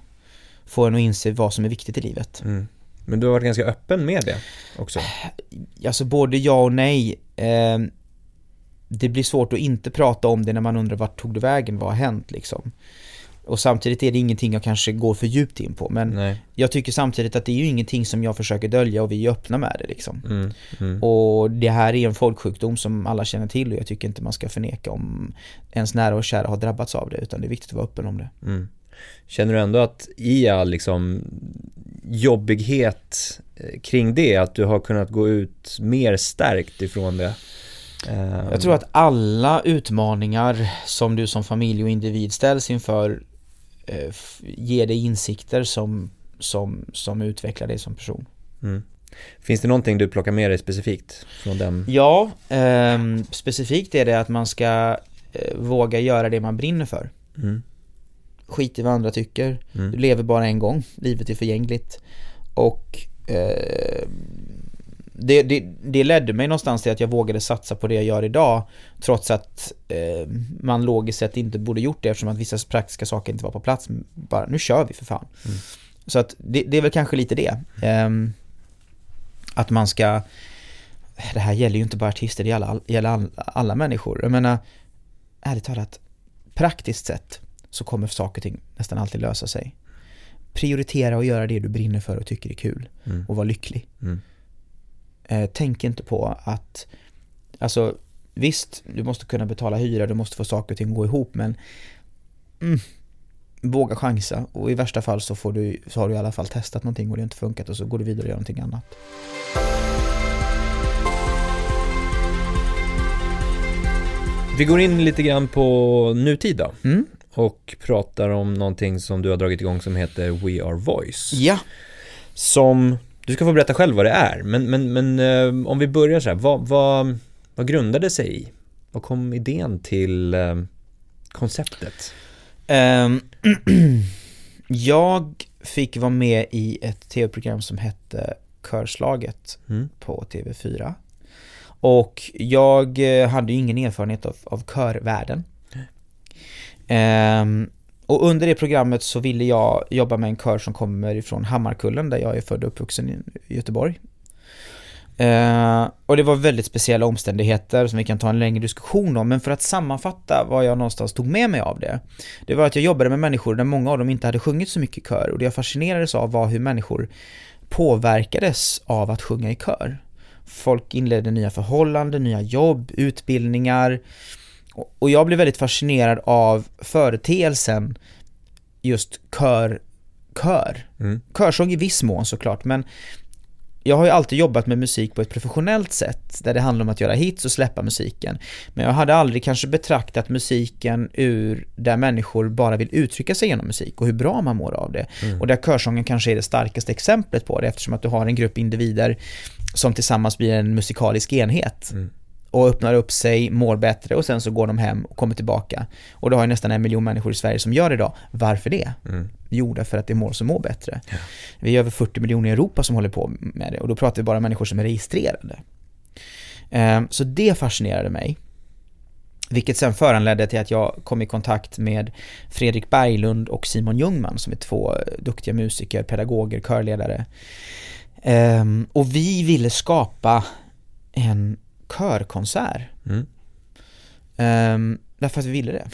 får en att inse vad som är viktigt i livet. Mm. Men du har varit ganska öppen med det också? Alltså både ja och nej. Eh, det blir svårt att inte prata om det när man undrar vart tog det vägen, vad har hänt liksom. Och samtidigt är det ingenting jag kanske går för djupt in på men Nej. jag tycker samtidigt att det är ju ingenting som jag försöker dölja och vi är öppna med det liksom. Mm, mm. Och det här är en folksjukdom som alla känner till och jag tycker inte man ska förneka om ens nära och kära har drabbats av det utan det är viktigt att vara öppen om det. Mm. Känner du ändå att i all liksom jobbighet eh, kring det, att du har kunnat gå ut mer stärkt ifrån det? Jag tror att alla utmaningar som du som familj och individ ställs inför ger dig insikter som, som, som utvecklar dig som person. Mm. Finns det någonting du plockar med dig specifikt från den? Ja, eh, specifikt är det att man ska eh, våga göra det man brinner för. Mm. Skit i vad andra tycker. Mm. Du lever bara en gång, livet är förgängligt. Och eh, det, det, det, ledde mig någonstans till att jag vågade satsa på det jag gör idag Trots att eh, man logiskt sett inte borde gjort det eftersom att vissa praktiska saker inte var på plats Bara, nu kör vi för fan mm. Så att det, det, är väl kanske lite det eh, Att man ska Det här gäller ju inte bara artister, det gäller, gäller alla, alla människor Jag menar Ärligt talat Praktiskt sett så kommer saker och ting nästan alltid lösa sig Prioritera och göra det du brinner för och tycker är kul mm. och vara lycklig mm. Eh, tänk inte på att, alltså visst, du måste kunna betala hyra, du måste få saker och ting att gå ihop, men mm, våga chansa och i värsta fall så, får du, så har du i alla fall testat någonting och det har inte funkat och så går du vidare och gör någonting annat. Vi går in lite grann på nutid då. Mm. Och pratar om någonting som du har dragit igång som heter We Are Voice. Ja. Som, du ska få berätta själv vad det är, men, men, men eh, om vi börjar så här, vad, vad, vad grundade sig i? Vad kom idén till eh, konceptet? Um, jag fick vara med i ett tv-program som hette Körslaget Mm. på TV4. Och jag eh, hade ju ingen erfarenhet av, av körvärlden. Ehm, och under det programmet så ville jag jobba med en kör som kommer ifrån Hammarkullen där jag är född och uppvuxen i Göteborg. Eh, och det var väldigt speciella omständigheter som vi kan ta en längre diskussion om, men för att sammanfatta vad jag någonstans tog med mig av det, det var att jag jobbade med människor där många av dem inte hade sjungit så mycket i kör och det jag fascinerades av var hur människor påverkades av att sjunga i kör. Folk inledde nya förhållanden, nya jobb, utbildningar och- jag blev väldigt fascinerad av företeelsen just kör, kör. Mm. Körsång i viss mån såklart, men jag har ju alltid jobbat med musik på ett professionellt sätt, där det handlar om att göra hits och släppa musiken. Men jag hade aldrig kanske betraktat musiken ur där människor bara vill uttrycka sig genom musik och hur bra man mår av det. Och där körsången kanske är det starkaste exemplet på det, eftersom att du har en grupp individer som tillsammans blir en musikalisk enhet. Mm. Och öppnar upp sig, mår bättre och sen så går de hem och kommer tillbaka. Och då har ju nästan en miljon människor i Sverige som gör det idag. Varför det? Mm. Jo, därför att det är mål som mår bättre. Vi är över 40 miljoner i Europa som håller på med det och då pratar vi bara om människor som är registrerade. Ehm, Så det fascinerade mig. Vilket sen föranledde till att jag kom i kontakt med Fredrik Berglund och Simon Ljungman som är två duktiga musiker, pedagoger, körledare. Ehm, Och vi ville skapa en körkonsert. Mm. Ehm, därför att vi ville det.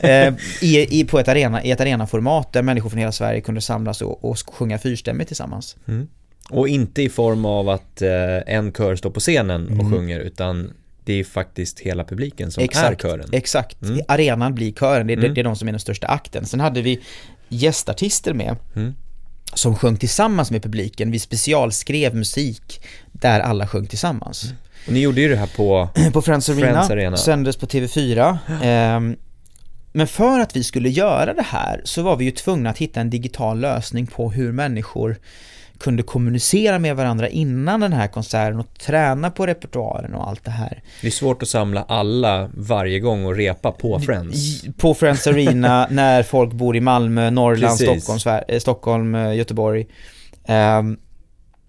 Ehm, i, i, på ett, arena, I ett arenaformat där människor från hela Sverige kunde samlas och, och sjunga fyrstämmigt tillsammans. Mm. Och inte i form av att eh, en kör står på scenen och Mm. sjunger, utan det är faktiskt hela publiken som är Exakt, kören. exakt. Mm. Arenan blir kören, det, är- Mm. det är de som är den största akten. Sen hade vi gästartister med Mm. som sjöng tillsammans med publiken. Vi specialskrev musik där alla sjöng tillsammans. Och ni gjorde ju det här på, på Friends Arena, Friends Arena. sändes på TV4. Ehm, men för att vi skulle göra det här så var vi ju tvungna att hitta en digital lösning på hur människor kunde kommunicera med varandra innan den här konserten och träna på repertoaren och allt det här. det är svårt att samla alla varje gång och repa på Friends. På Friends Arena när folk bor i Malmö, Norrland, Precis. Stockholm, eh, Stockholm, eh, Göteborg. Ehm,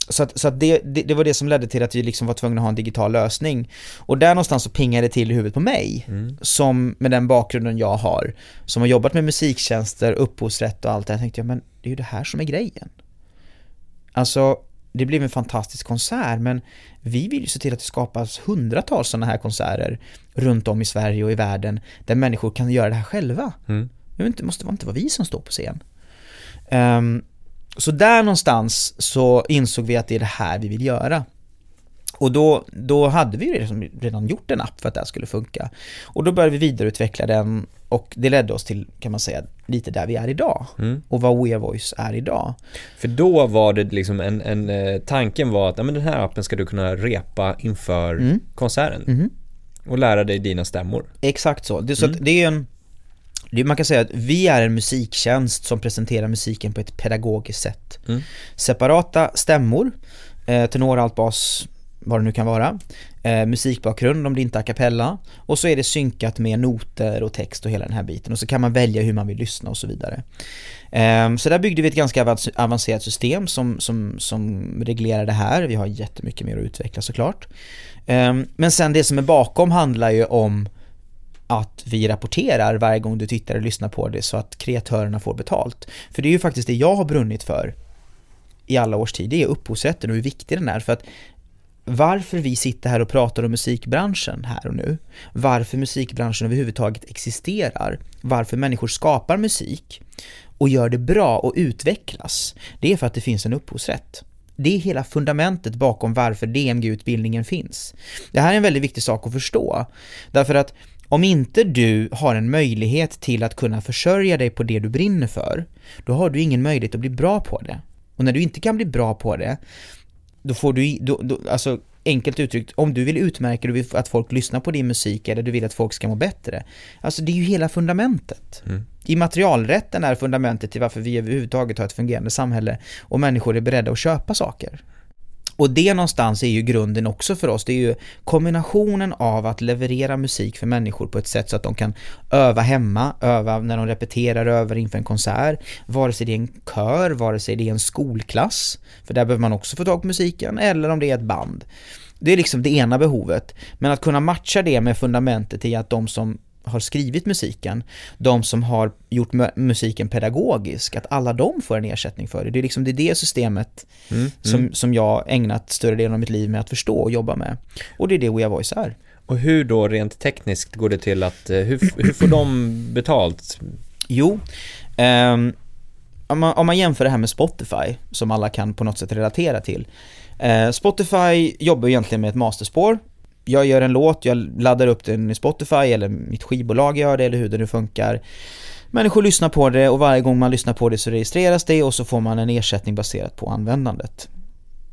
så att, så att det, det, det var det som ledde till att vi liksom var tvungna att ha en digital lösning. Och där någonstans så pingade det till i huvudet på mig, Mm. som med den bakgrunden jag har, som har jobbat med musiktjänster, upphovsrätt och allt det här, tänkte jag, men det är ju det här som är grejen. Alltså, det blev en fantastisk konsert, men vi vill ju se till att det skapas hundratals sådana här konserter runt om i Sverige och i världen, där människor kan göra det här själva. Mm. Det måste inte vara vi som står på scen. Ehm, så där någonstans så insåg vi att det är det här vi vill göra. Och då, då hade vi ju redan, redan gjort en app för att det här skulle funka. Och då började vi vidareutveckla den och det ledde oss till, kan man säga, lite där vi är idag. Mm. Och vad We Are Voice är idag. För då var det liksom en, en eh, tanken var att ja, men den här appen ska du kunna repa inför Mm. konserten Mhm. och lära dig dina stämmor. Exakt så. Det, så att det är en, man kan säga att vi är en musiktjänst som presenterar musiken på ett pedagogiskt sätt. Mm. Separata stämmor, eh, tenor, alt, bas, vad det nu kan vara. Eh, musikbakgrund om det inte är a cappella. Och så är det synkat med noter och text och hela den här biten. Och så kan man välja hur man vill lyssna och så vidare. Eh, så där byggde vi ett ganska avancerat system som, som, som reglerar det här. Vi har jättemycket mer att utveckla såklart. Eh, men sen det som är bakom handlar ju om att vi rapporterar varje gång du tittar och lyssnar på det så att kreatörerna får betalt. För det är ju faktiskt det jag har brunnit för i alla års tid, det är upphovsrätten och hur viktig den är. För att varför vi sitter här och pratar om musikbranschen här och nu, varför musikbranschen överhuvudtaget existerar, varför människor skapar musik och gör det bra och utvecklas, det är för att det finns en upphovsrätt. det är hela fundamentet bakom varför DMG-utbildningen finns. Det här är en väldigt viktig sak att förstå. Därför att om inte du har en möjlighet till att kunna försörja dig på det du brinner för, då har du ingen möjlighet att bli bra på det. Och när du inte kan bli bra på det, då får du, då, då, alltså enkelt uttryckt, om du vill utmärka, du vill att folk lyssnar på din musik eller du vill att folk ska må bättre. Alltså det är ju hela fundamentet. Mm. Immaterialrätten är fundamentet till varför vi överhuvudtaget har ett fungerande samhälle och människor är beredda att köpa saker. Och det någonstans är ju grunden också för oss, det är ju kombinationen av att leverera musik för människor på ett sätt så att de kan öva hemma, öva när de repeterar, över inför en konsert, vare sig det är en kör, vare sig det är en skolklass, för där behöver man också få tag på musiken, eller om det är ett band. Det är liksom det ena behovet, men att kunna matcha det med fundamentet i att de som har skrivit musiken, de som har gjort musiken pedagogisk, att alla de får en ersättning för det. Det är liksom det, är det systemet mm, som, mm. som jag ägnat större delen av mitt liv med att förstå och jobba med. Och det är det We Are Voice är. Och hur då rent tekniskt går det till att, eh, hur, hur får de betalt? Jo, um, om, man, om man jämför det här med Spotify, som alla kan på något sätt relatera till. Uh, Spotify jobbar egentligen med ett masterspår jag gör en låt, jag laddar upp den i Spotify eller mitt skivbolag gör det eller hur det nu funkar. Människor lyssnar på det och varje gång man lyssnar på det så registreras det och så får man en ersättning baserat på användandet.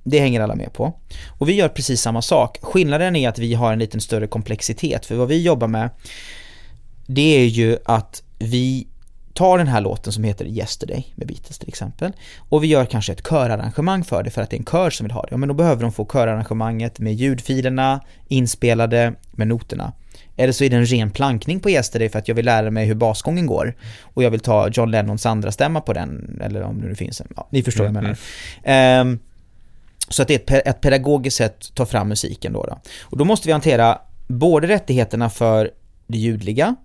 Det hänger alla med på. Och vi gör precis samma sak. Skillnaden är att vi har en liten större komplexitet för vad vi jobbar med det är ju att vi tar den här låten som heter Yesterday med Beatles till exempel och vi gör kanske ett körarrangemang för det för att det är en kör som vill ha det. Ja, men då behöver de få körarrangemanget med ljudfilerna inspelade med noterna. Eller så är det en ren plankning på Yesterday för att jag vill lära mig hur basgången går och jag vill ta John Lennons andra stämma på den, eller om det nu finns en, ja, ni förstår mm, vad jag menar. Mm. Um, så att det är ett, ett pedagogiskt sätt att ta fram musiken då, då. Och då måste vi hantera både rättigheterna för det ljudliga,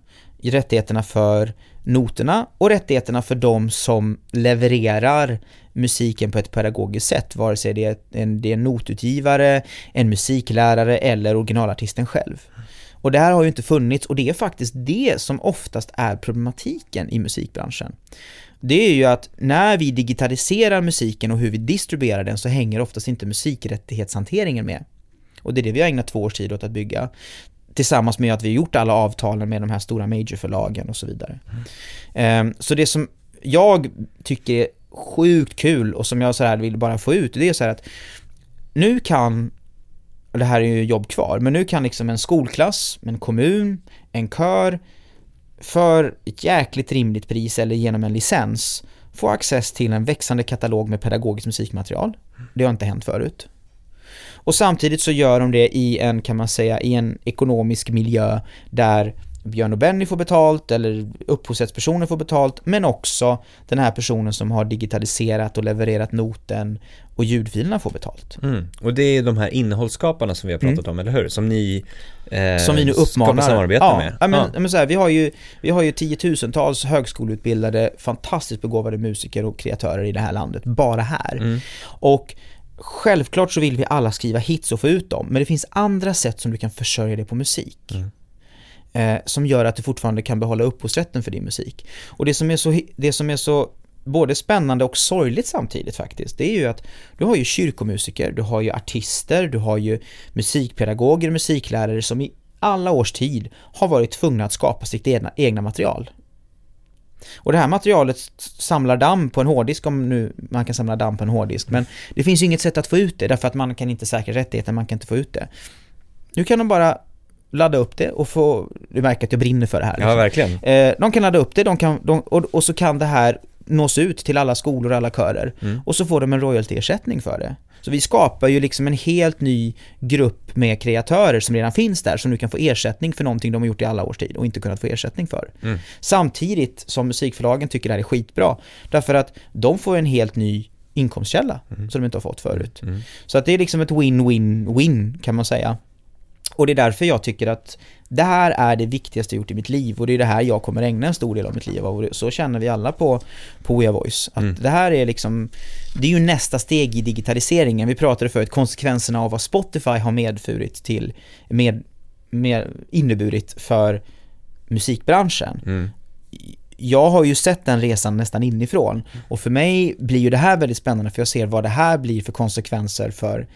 rättigheterna för noterna och rättigheterna för de som levererar musiken på ett pedagogiskt sätt, vare sig det är en, det är en notutgivare, en musiklärare eller originalartisten själv. Och det här har ju inte funnits och det är faktiskt det som oftast är problematiken i musikbranschen. Det är ju att när vi digitaliserar musiken och hur vi distribuerar den så hänger oftast inte musikrättighetshanteringen med. Och det är det vi har ägnat två års tid åt att bygga tillsammans med att vi har gjort alla avtalen med de här stora majorförlagen och så vidare. Mm. Så det som jag tycker är sjukt kul och som jag så här vill bara få ut, det är så här att nu kan, det här är ju jobb kvar, men nu kan liksom en skolklass, en kommun, en kör för ett jäkligt rimligt pris eller genom en licens få access till en växande katalog med pedagogiskt musikmaterial. Det har inte hänt förut. Och samtidigt så gör de det i en, kan man säga, i en ekonomisk miljö där Björn och Benny får betalt eller upphovsrättspersoner får betalt men också den här personen som har digitaliserat och levererat noten och ljudfilerna får betalt. Mm. Och det är de här innehållsskaparna som vi har pratat mm. om, eller hur? Som ni eh, Som vi nu uppmanar. samarbete ja, med. Ja, men, ja. men så här, vi har ju, vi har ju tiotusentals högskoleutbildade, fantastiskt begåvade musiker och kreatörer i det här landet, bara här. Mm. Och Självklart så vill vi alla skriva hits och få ut dem, men det finns andra sätt som du kan försörja dig på musik. Mm. Eh, som gör att du fortfarande kan behålla upphovsrätten för din musik. Och det som är så, det som är så både spännande och sorgligt samtidigt faktiskt, det är ju att du har ju kyrkomusiker, du har ju artister, du har ju musikpedagoger, musiklärare som i alla års tid har varit tvungna att skapa sitt egna, egna material. Och det här materialet samlar damm på en hårddisk om nu man kan samla damm på en hårddisk. Men det finns ju inget sätt att få ut det därför att man kan inte säkra rättigheter, man kan inte få ut det. Nu kan de bara ladda upp det och få, du märker att jag brinner för det här. Liksom. Ja, verkligen. Eh, de kan ladda upp det, de kan, de, och, och, så kan det här nås ut till alla skolor och alla körer. Mm. Och så får de en royaltyersättning för det. Så vi skapar ju liksom en helt ny grupp med kreatörer som redan finns där, som nu kan få ersättning för någonting de har gjort i alla års tid och inte kunnat få ersättning för. Mm. Samtidigt som musikförlagen tycker det här är skitbra, därför att de får en helt ny inkomstkälla mm. som de inte har fått förut. Mm. Så att det är liksom ett win-win-win kan man säga. Och det är därför jag tycker att det här är det viktigaste jag gjort i mitt liv och det är det här jag kommer ägna en stor del av mitt liv av och så känner vi alla på, på We Voice. Att mm. det här är liksom, det är ju nästa steg i digitaliseringen. Vi pratade förut konsekvenserna av vad Spotify har medfurit till, med, med inneburit för musikbranschen. Mm jag har ju sett den resan nästan inifrån. Och för mig blir ju det här väldigt spännande för jag ser vad det här blir för konsekvenser för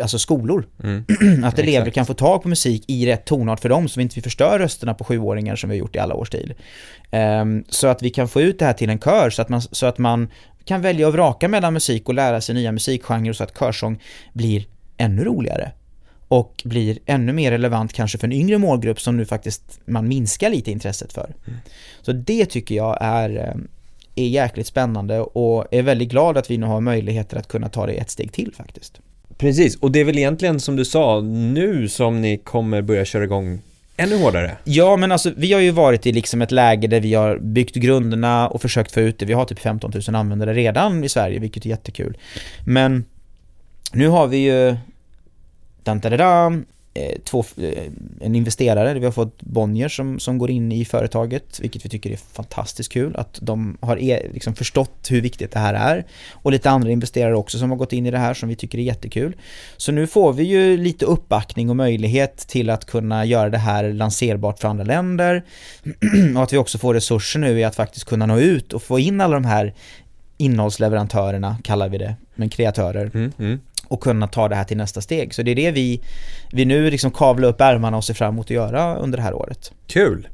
alltså skolor. Mm. att elever Exakt. kan få tag på musik i rätt tonart för dem så vi inte förstör rösterna på sjuåringar som vi har gjort i alla års tid. Um, så att vi kan få ut det här till en kör så att man, så att man kan välja och vraka mellan musik och lära sig nya musikgenrer så att körsång blir ännu roligare och blir ännu mer relevant kanske för en yngre målgrupp som nu faktiskt man minskar lite intresset för. Mm. Så det tycker jag är, eh, är jäkligt spännande och är väldigt glad att vi nu har möjligheter att kunna ta det ett steg till faktiskt. Precis, och det är väl egentligen som du sa, nu som ni kommer börja köra igång ännu hårdare? Ja, men alltså vi har ju varit i liksom ett läge där vi har byggt grunderna och försökt få ut det. Vi har typ 15 000 användare redan i Sverige, vilket är jättekul. Men nu har vi ju Eh, två, eh, en investerare, vi har fått Bonnier som, som går in i företaget, vilket vi tycker är fantastiskt kul, att de har e, liksom förstått hur viktigt det här är. Och lite andra investerare också som har gått in i det här som vi tycker är jättekul. Så nu får vi ju lite uppbackning och möjlighet till att kunna göra det här lanserbart för andra länder. och att vi också får resurser nu i att faktiskt kunna nå ut och få in alla de här innehållsleverantörerna, kallar vi det, men kreatörer. Mm, mm och kunna ta det här till nästa steg. Så det är det vi, vi nu liksom kavlar upp ärmarna och ser fram emot att göra under det här året. Kul!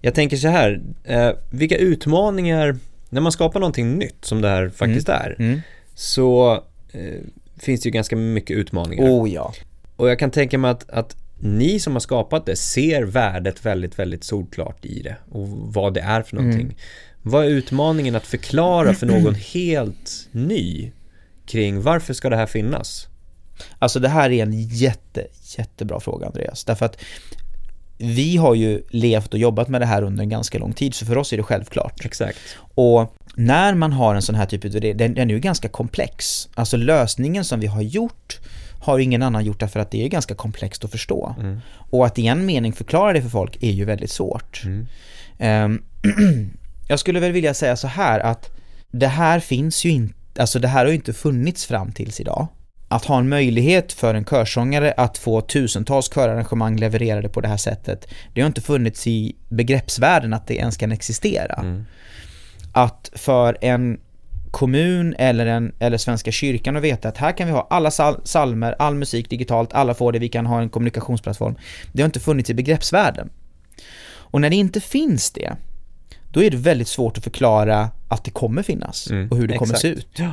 Jag tänker så här, eh, vilka utmaningar, när man skapar någonting nytt som det här faktiskt mm. är, mm. så eh, finns det ju ganska mycket utmaningar. Oh ja. Och jag kan tänka mig att, att ni som har skapat det ser värdet väldigt, väldigt solklart i det och vad det är för någonting. Mm. Vad är utmaningen att förklara för någon helt ny kring varför ska det här finnas? Alltså det här är en jätte, jättebra fråga Andreas. Därför att vi har ju levt och jobbat med det här under en ganska lång tid, så för oss är det självklart. Exakt. Och när man har en sån här typ av idé, den, den är ju ganska komplex. Alltså lösningen som vi har gjort har ingen annan gjort därför att det är ganska komplext att förstå. Mm. Och att i en mening förklara det för folk är ju väldigt svårt. Mm. Um, jag skulle väl vilja säga så här att det här finns ju inte alltså det här har ju inte funnits fram tills idag. Att ha en möjlighet för en körsångare att få tusentals körarrangemang levererade på det här sättet, det har inte funnits i begreppsvärlden att det ens kan existera. Mm. Att för en kommun eller, en, eller Svenska kyrkan att veta att här kan vi ha alla sal salmer, all musik digitalt, alla får det, vi kan ha en kommunikationsplattform. Det har inte funnits i begreppsvärlden. Och när det inte finns det, då är det väldigt svårt att förklara att det kommer finnas mm, och hur det exakt. kommer se ut. Ja.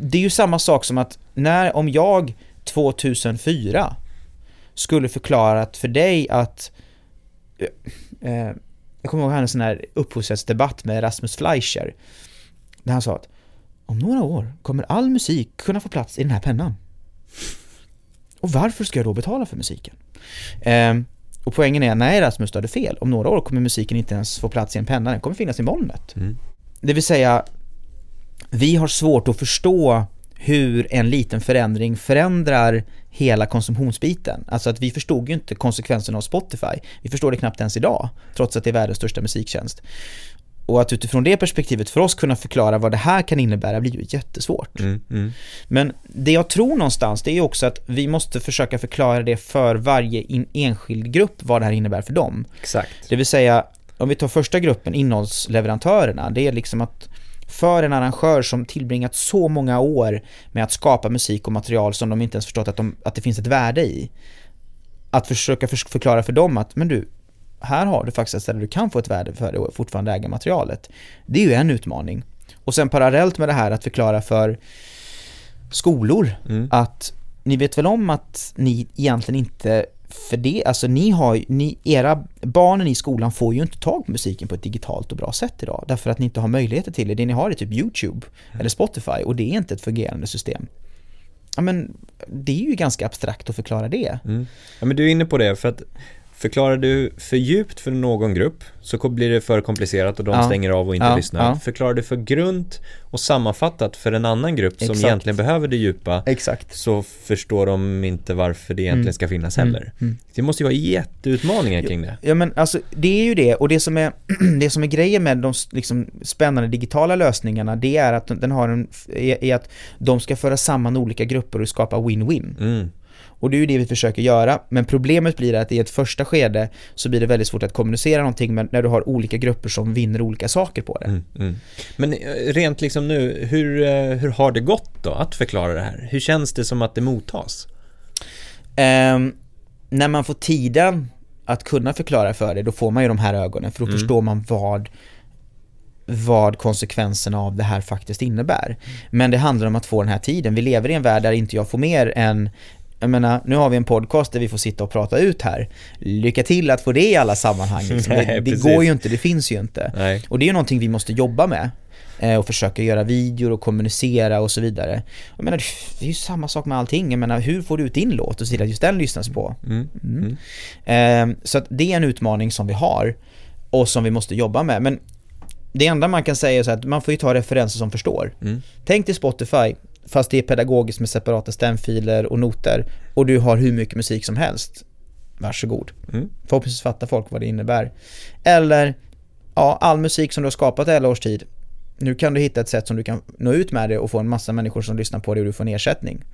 Det är ju samma sak som att när, om jag 2004 skulle förklarat för dig att eh, eh, jag kommer ihåg han en sån här upphovsrättsdebatt med Rasmus Fleischer där han sa att om några år kommer all musik kunna få plats i den här pennan. Och varför ska jag då betala för musiken? Eh, och poängen är, nej Rasmus, du hade fel. Om några år kommer musiken inte ens få plats i en penna, den kommer finnas i molnet. Mm. Det vill säga, vi har svårt att förstå hur en liten förändring förändrar hela konsumtionsbiten. Alltså att vi förstod ju inte konsekvenserna av Spotify. Vi förstår det knappt ens idag, trots att det är världens största musiktjänst. Och att utifrån det perspektivet för oss kunna förklara vad det här kan innebära blir ju jättesvårt. Mm, mm. Men det jag tror någonstans det är också att vi måste försöka förklara det för varje enskild grupp vad det här innebär för dem. Exakt. Det vill säga, om vi tar första gruppen, innehållsleverantörerna, det är liksom att för en arrangör som tillbringat så många år med att skapa musik och material som de inte ens förstått att, de, att det finns ett värde i. Att försöka förklara för dem att, men du, här har du faktiskt ett ställe du kan få ett värde för det och fortfarande äga materialet. Det är ju en utmaning. Och sen parallellt med det här att förklara för skolor mm. att ni vet väl om att ni egentligen inte för det, alltså ni har ni, era barnen i skolan får ju inte tag på musiken på ett digitalt och bra sätt idag därför att ni inte har möjligheter till det. Det ni har är typ YouTube mm. eller Spotify och det är inte ett fungerande system. Ja men det är ju ganska abstrakt att förklara det. Mm. Ja men du är inne på det för att Förklarar du för djupt för någon grupp så blir det för komplicerat och de ja. stänger av och inte ja. lyssnar. Förklarar du för grunt och sammanfattat för en annan grupp Exakt. som egentligen behöver det djupa Exakt. så förstår de inte varför det egentligen mm. ska finnas heller. Mm. Mm. Det måste ju vara jätteutmaningar kring det. Ja men alltså det är ju det och det som är, det som är grejen med de liksom, spännande digitala lösningarna det är att den har en, är, är att de ska föra samman olika grupper och skapa win-win. Mm. Och det är ju det vi försöker göra, men problemet blir att i ett första skede så blir det väldigt svårt att kommunicera någonting när du har olika grupper som vinner olika saker på det. Mm, mm. Men eh, rent liksom nu, hur, eh, hur har det gått då att förklara det här? Hur känns det som att det mottas? Um, när man får tiden att kunna förklara för det, då får man ju de här ögonen, för då mm. förstår man vad vad konsekvenserna av det här faktiskt innebär. Men det handlar om att få den här tiden. Vi lever i en värld där inte jag får mer än jag menar, nu har vi en podcast där vi får sitta och prata ut här. Lycka till att få det i alla sammanhang. Liksom. Det, det går ju inte, det finns ju inte. Nej. Och det är ju någonting vi måste jobba med. Eh, och försöka göra videor och kommunicera och så vidare. Jag menar, det är ju samma sak med allting. Jag menar, hur får du ut din låt och se till att just den lyssnas på? Mm. Mm. Mm. Så att det är en utmaning som vi har och som vi måste jobba med. Men det enda man kan säga är så att man får ju ta referenser som förstår. Mm. Tänk till Spotify, fast det är pedagogiskt med separata stämfiler och noter och du har hur mycket musik som helst. Varsågod. Mm. Förhoppningsvis fattar folk vad det innebär. Eller, ja, all musik som du har skapat i alla års tid. Nu kan du hitta ett sätt som du kan nå ut med det och få en massa människor som lyssnar på det och du får en ersättning.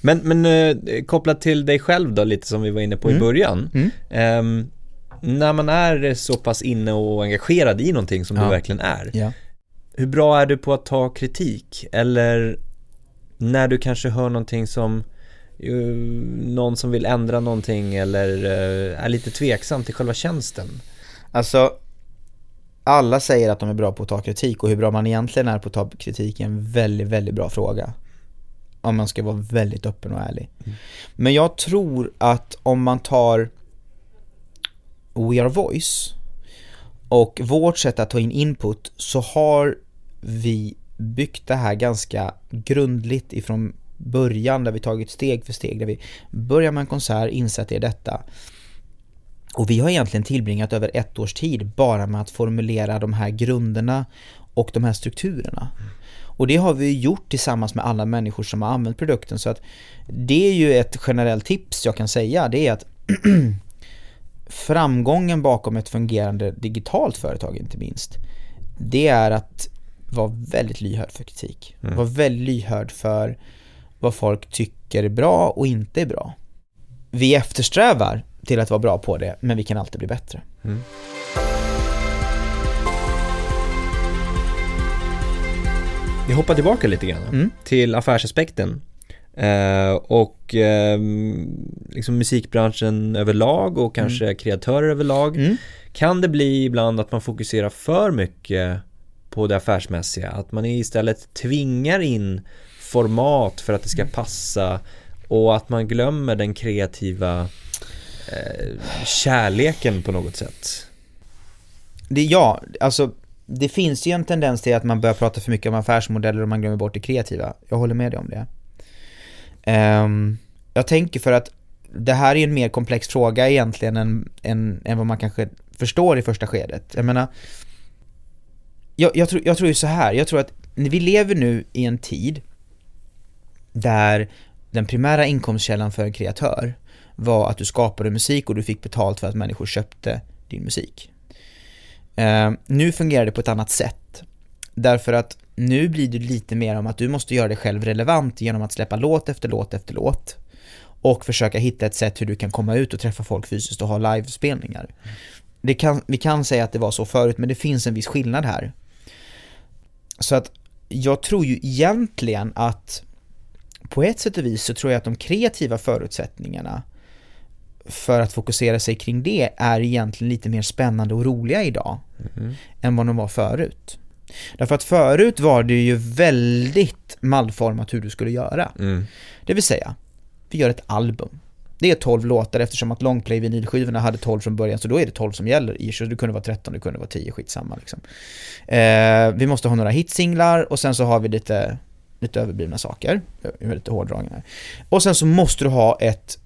Men, men eh, kopplat till dig själv då, lite som vi var inne på mm. i början. Mm. Eh, när man är så pass inne och engagerad i någonting som ja. du verkligen är. Ja. Hur bra är du på att ta kritik? Eller när du kanske hör någonting som någon som vill ändra någonting eller eh, är lite tveksam till själva tjänsten? Alltså, alla säger att de är bra på att ta kritik och hur bra man egentligen är på att ta kritik är en väldigt, väldigt bra fråga. Om man ska vara väldigt öppen och ärlig. Mm. Men jag tror att om man tar We Are Voice och vårt sätt att ta in input så har vi byggt det här ganska grundligt ifrån början där vi tagit steg för steg där vi börjar med en konsert, insett det är detta. Och vi har egentligen tillbringat över ett års tid bara med att formulera de här grunderna och de här strukturerna. Och det har vi gjort tillsammans med alla människor som har använt produkten så att det är ju ett generellt tips jag kan säga, det är att framgången bakom ett fungerande digitalt företag inte minst, det är att vara väldigt lyhörd för kritik. Mm. Vara väldigt lyhörd för vad folk tycker är bra och inte är bra. Vi eftersträvar till att vara bra på det, men vi kan alltid bli bättre. Mm. Vi hoppar tillbaka lite grann mm. till affärsaspekten Eh, och eh, liksom musikbranschen överlag och kanske mm. kreatörer överlag. Mm. Kan det bli ibland att man fokuserar för mycket på det affärsmässiga? Att man istället tvingar in format för att det ska passa och att man glömmer den kreativa eh, kärleken på något sätt? Det, ja, alltså det finns ju en tendens till att man börjar prata för mycket om affärsmodeller och man glömmer bort det kreativa. Jag håller med dig om det. Um, jag tänker för att det här är en mer komplex fråga egentligen än, än, än vad man kanske förstår i första skedet. Jag menar, jag, jag, tror, jag tror ju så här, jag tror att vi lever nu i en tid där den primära inkomstkällan för en kreatör var att du skapade musik och du fick betalt för att människor köpte din musik. Uh, nu fungerar det på ett annat sätt. Därför att nu blir det lite mer om att du måste göra dig själv relevant genom att släppa låt efter låt efter låt och försöka hitta ett sätt hur du kan komma ut och träffa folk fysiskt och ha livespelningar. Det kan, vi kan säga att det var så förut, men det finns en viss skillnad här. Så att jag tror ju egentligen att på ett sätt och vis så tror jag att de kreativa förutsättningarna för att fokusera sig kring det är egentligen lite mer spännande och roliga idag mm. än vad de var förut. Därför att förut var det ju väldigt mallformat hur du skulle göra. Mm. Det vill säga, vi gör ett album. Det är 12 låtar eftersom att longplay vinylskivorna hade 12 från början så då är det 12 som gäller i så det kunde vara 13, det kunde vara 10, skitsamma liksom. Eh, vi måste ha några hitsinglar och sen så har vi lite, lite överblivna saker, jag är lite hårdragen här. Och sen så måste du ha ett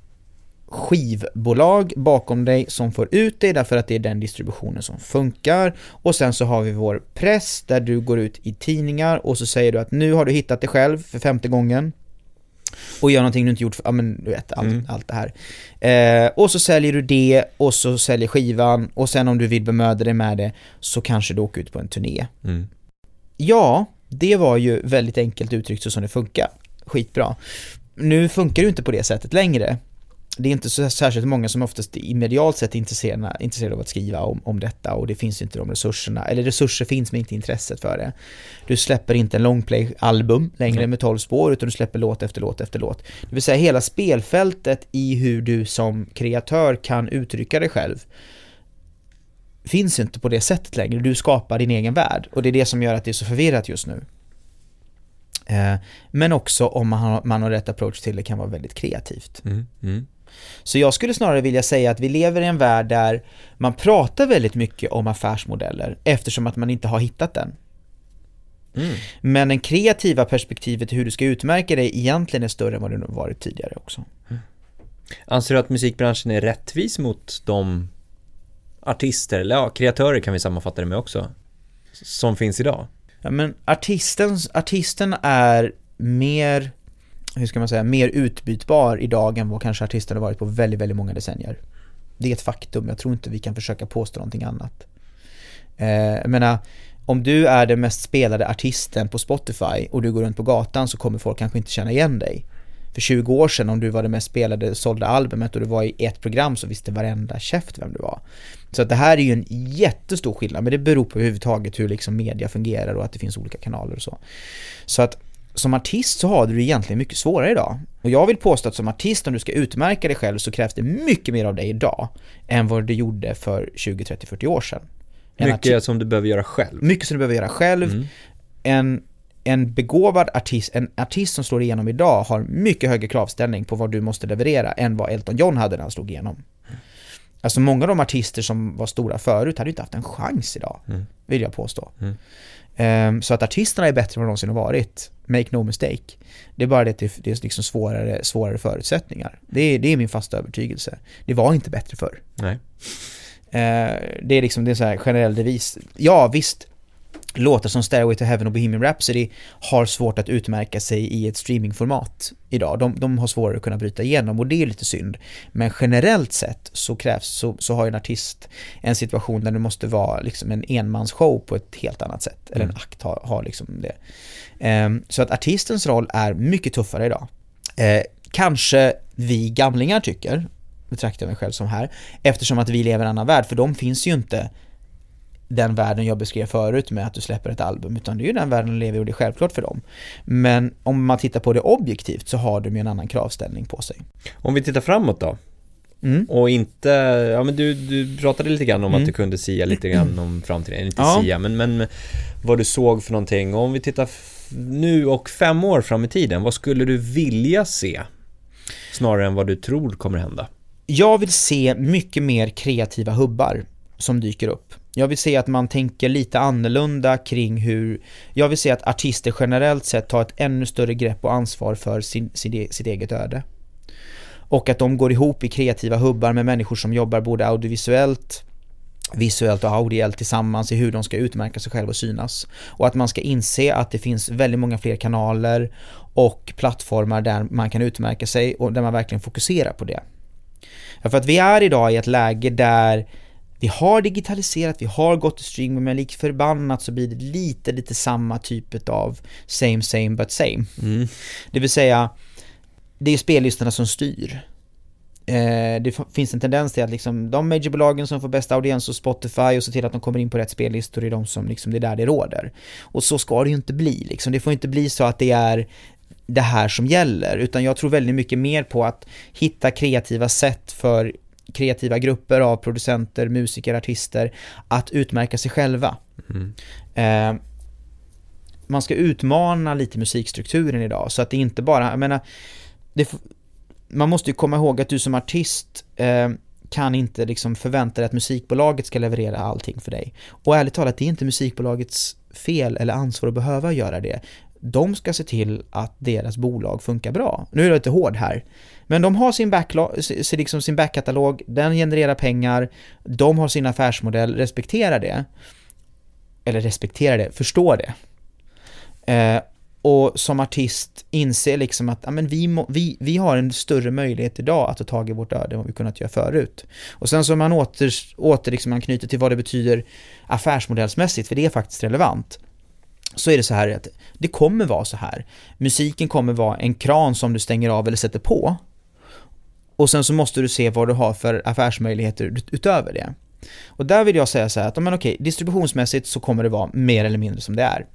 skivbolag bakom dig som får ut dig därför att det är den distributionen som funkar. Och sen så har vi vår press där du går ut i tidningar och så säger du att nu har du hittat dig själv för femte gången. Och gör någonting du inte gjort för, ja men du vet allt, mm. allt det här. Eh, och så säljer du det och så säljer skivan och sen om du vill bemöda dig med det så kanske du åker ut på en turné. Mm. Ja, det var ju väldigt enkelt uttryckt så som det funkar. Skitbra. nu funkar det ju inte på det sättet längre. Det är inte så särskilt många som oftast i medialt sett är intresserade, intresserade av att skriva om, om detta och det finns inte de resurserna, eller resurser finns men inte intresset för det. Du släpper inte en longplay-album längre mm. med 12 spår utan du släpper låt efter låt efter låt. Det vill säga hela spelfältet i hur du som kreatör kan uttrycka dig själv finns inte på det sättet längre. Du skapar din egen värld och det är det som gör att det är så förvirrat just nu. Eh, men också om man har, man har rätt approach till det kan vara väldigt kreativt. Mm, mm. Så jag skulle snarare vilja säga att vi lever i en värld där man pratar väldigt mycket om affärsmodeller eftersom att man inte har hittat den. Mm. Men det kreativa perspektivet hur du ska utmärka dig egentligen är större än vad det varit tidigare också. Mm. Anser du att musikbranschen är rättvis mot de artister, eller ja, kreatörer kan vi sammanfatta det med också, som finns idag? Ja, men artisten, artisten är mer, hur ska man säga, mer utbytbar idag än vad kanske artisten har varit på väldigt, väldigt många decennier. Det är ett faktum, jag tror inte vi kan försöka påstå någonting annat. Eh, jag menar, om du är den mest spelade artisten på Spotify och du går runt på gatan så kommer folk kanske inte känna igen dig för 20 år sedan om du var det mest spelade, sålda albumet och du var i ett program så visste varenda käft vem du var. Så att det här är ju en jättestor skillnad, men det beror på överhuvudtaget hur liksom media fungerar och att det finns olika kanaler och så. Så att som artist så har du det egentligen mycket svårare idag. Och jag vill påstå att som artist, om du ska utmärka dig själv så krävs det mycket mer av dig idag än vad det gjorde för 20, 30, 40 år sedan. Mycket som du behöver göra själv. Mycket som du behöver göra själv. Mm. En en begåvad artist, en artist som slår igenom idag har mycket högre kravställning på vad du måste leverera än vad Elton John hade när han slog igenom. Alltså många av de artister som var stora förut hade inte haft en chans idag, mm. vill jag påstå. Mm. Um, så att artisterna är bättre än vad de någonsin har varit, make no mistake. Det är bara det att det är liksom svårare, svårare förutsättningar. Det är, det är min fasta övertygelse. Det var inte bättre förr. Nej. Uh, det är liksom, det är så här generell devis. Ja, visst, låtar som Stairway to Heaven och Bohemian Rhapsody har svårt att utmärka sig i ett streamingformat idag. De, de har svårare att kunna bryta igenom och det är lite synd. Men generellt sett så krävs, så, så har en artist en situation där det måste vara liksom en enmansshow på ett helt annat sätt. Eller en mm. akt har, har liksom det. Um, så att artistens roll är mycket tuffare idag. Uh, kanske vi gamlingar tycker, betraktar jag mig själv som här, eftersom att vi lever i en annan värld, för de finns ju inte den världen jag beskrev förut med att du släpper ett album, utan det är ju den världen du lever i och det är självklart för dem. Men om man tittar på det objektivt så har de ju en annan kravställning på sig. Om vi tittar framåt då? Mm. Och inte, ja men du, du pratade lite grann om mm. att du kunde sia lite grann om framtiden, inte ja. sia, men, men vad du såg för någonting. Och om vi tittar nu och fem år fram i tiden, vad skulle du vilja se? Snarare än vad du tror kommer hända? Jag vill se mycket mer kreativa hubbar som dyker upp. Jag vill se att man tänker lite annorlunda kring hur, jag vill se att artister generellt sett tar ett ännu större grepp och ansvar för sin, sin, e-, sitt eget öde. Och att de går ihop i kreativa hubbar med människor som jobbar både audiovisuellt, visuellt och audiellt tillsammans i hur de ska utmärka sig själva och synas. Och att man ska inse att det finns väldigt många fler kanaler och plattformar där man kan utmärka sig och där man verkligen fokuserar på det. För att vi är idag i ett läge där vi har digitaliserat, vi har gått till streaming men lik förbannat så blir det lite, lite samma typ av same, same but same. Mm. Det vill säga, det är spellistorna som styr. Eh, det finns en tendens till att liksom, de majorbolagen som får bästa audiens hos Spotify och ser till att de kommer in på rätt spellistor är de som liksom, det är där det råder. Och så ska det ju inte bli liksom. Det får inte bli så att det är det här som gäller, utan jag tror väldigt mycket mer på att hitta kreativa sätt för kreativa grupper av producenter, musiker, artister att utmärka sig själva. Mm. Eh, man ska utmana lite musikstrukturen idag så att det inte bara, jag menar, det, man måste ju komma ihåg att du som artist eh, kan inte liksom förvänta dig att musikbolaget ska leverera allting för dig. Och ärligt talat, det är inte musikbolagets fel eller ansvar att behöva göra det. De ska se till att deras bolag funkar bra. Nu är jag lite hård här, men de har sin, backlog, liksom sin backkatalog, den genererar pengar, de har sin affärsmodell, respektera det. Eller respektera det, förstå det. Eh, och som artist inse liksom att ja, men vi, må, vi, vi har en större möjlighet idag att ta tag i vårt öde än vad vi kunnat göra förut. Och sen så man åter, åter liksom man knyter till vad det betyder affärsmodellsmässigt, för det är faktiskt relevant så är det så här att det kommer vara så här. Musiken kommer vara en kran som du stänger av eller sätter på. Och sen så måste du se vad du har för affärsmöjligheter utöver det. Och där vill jag säga så här att, men okej, distributionsmässigt så kommer det vara mer eller mindre som det är.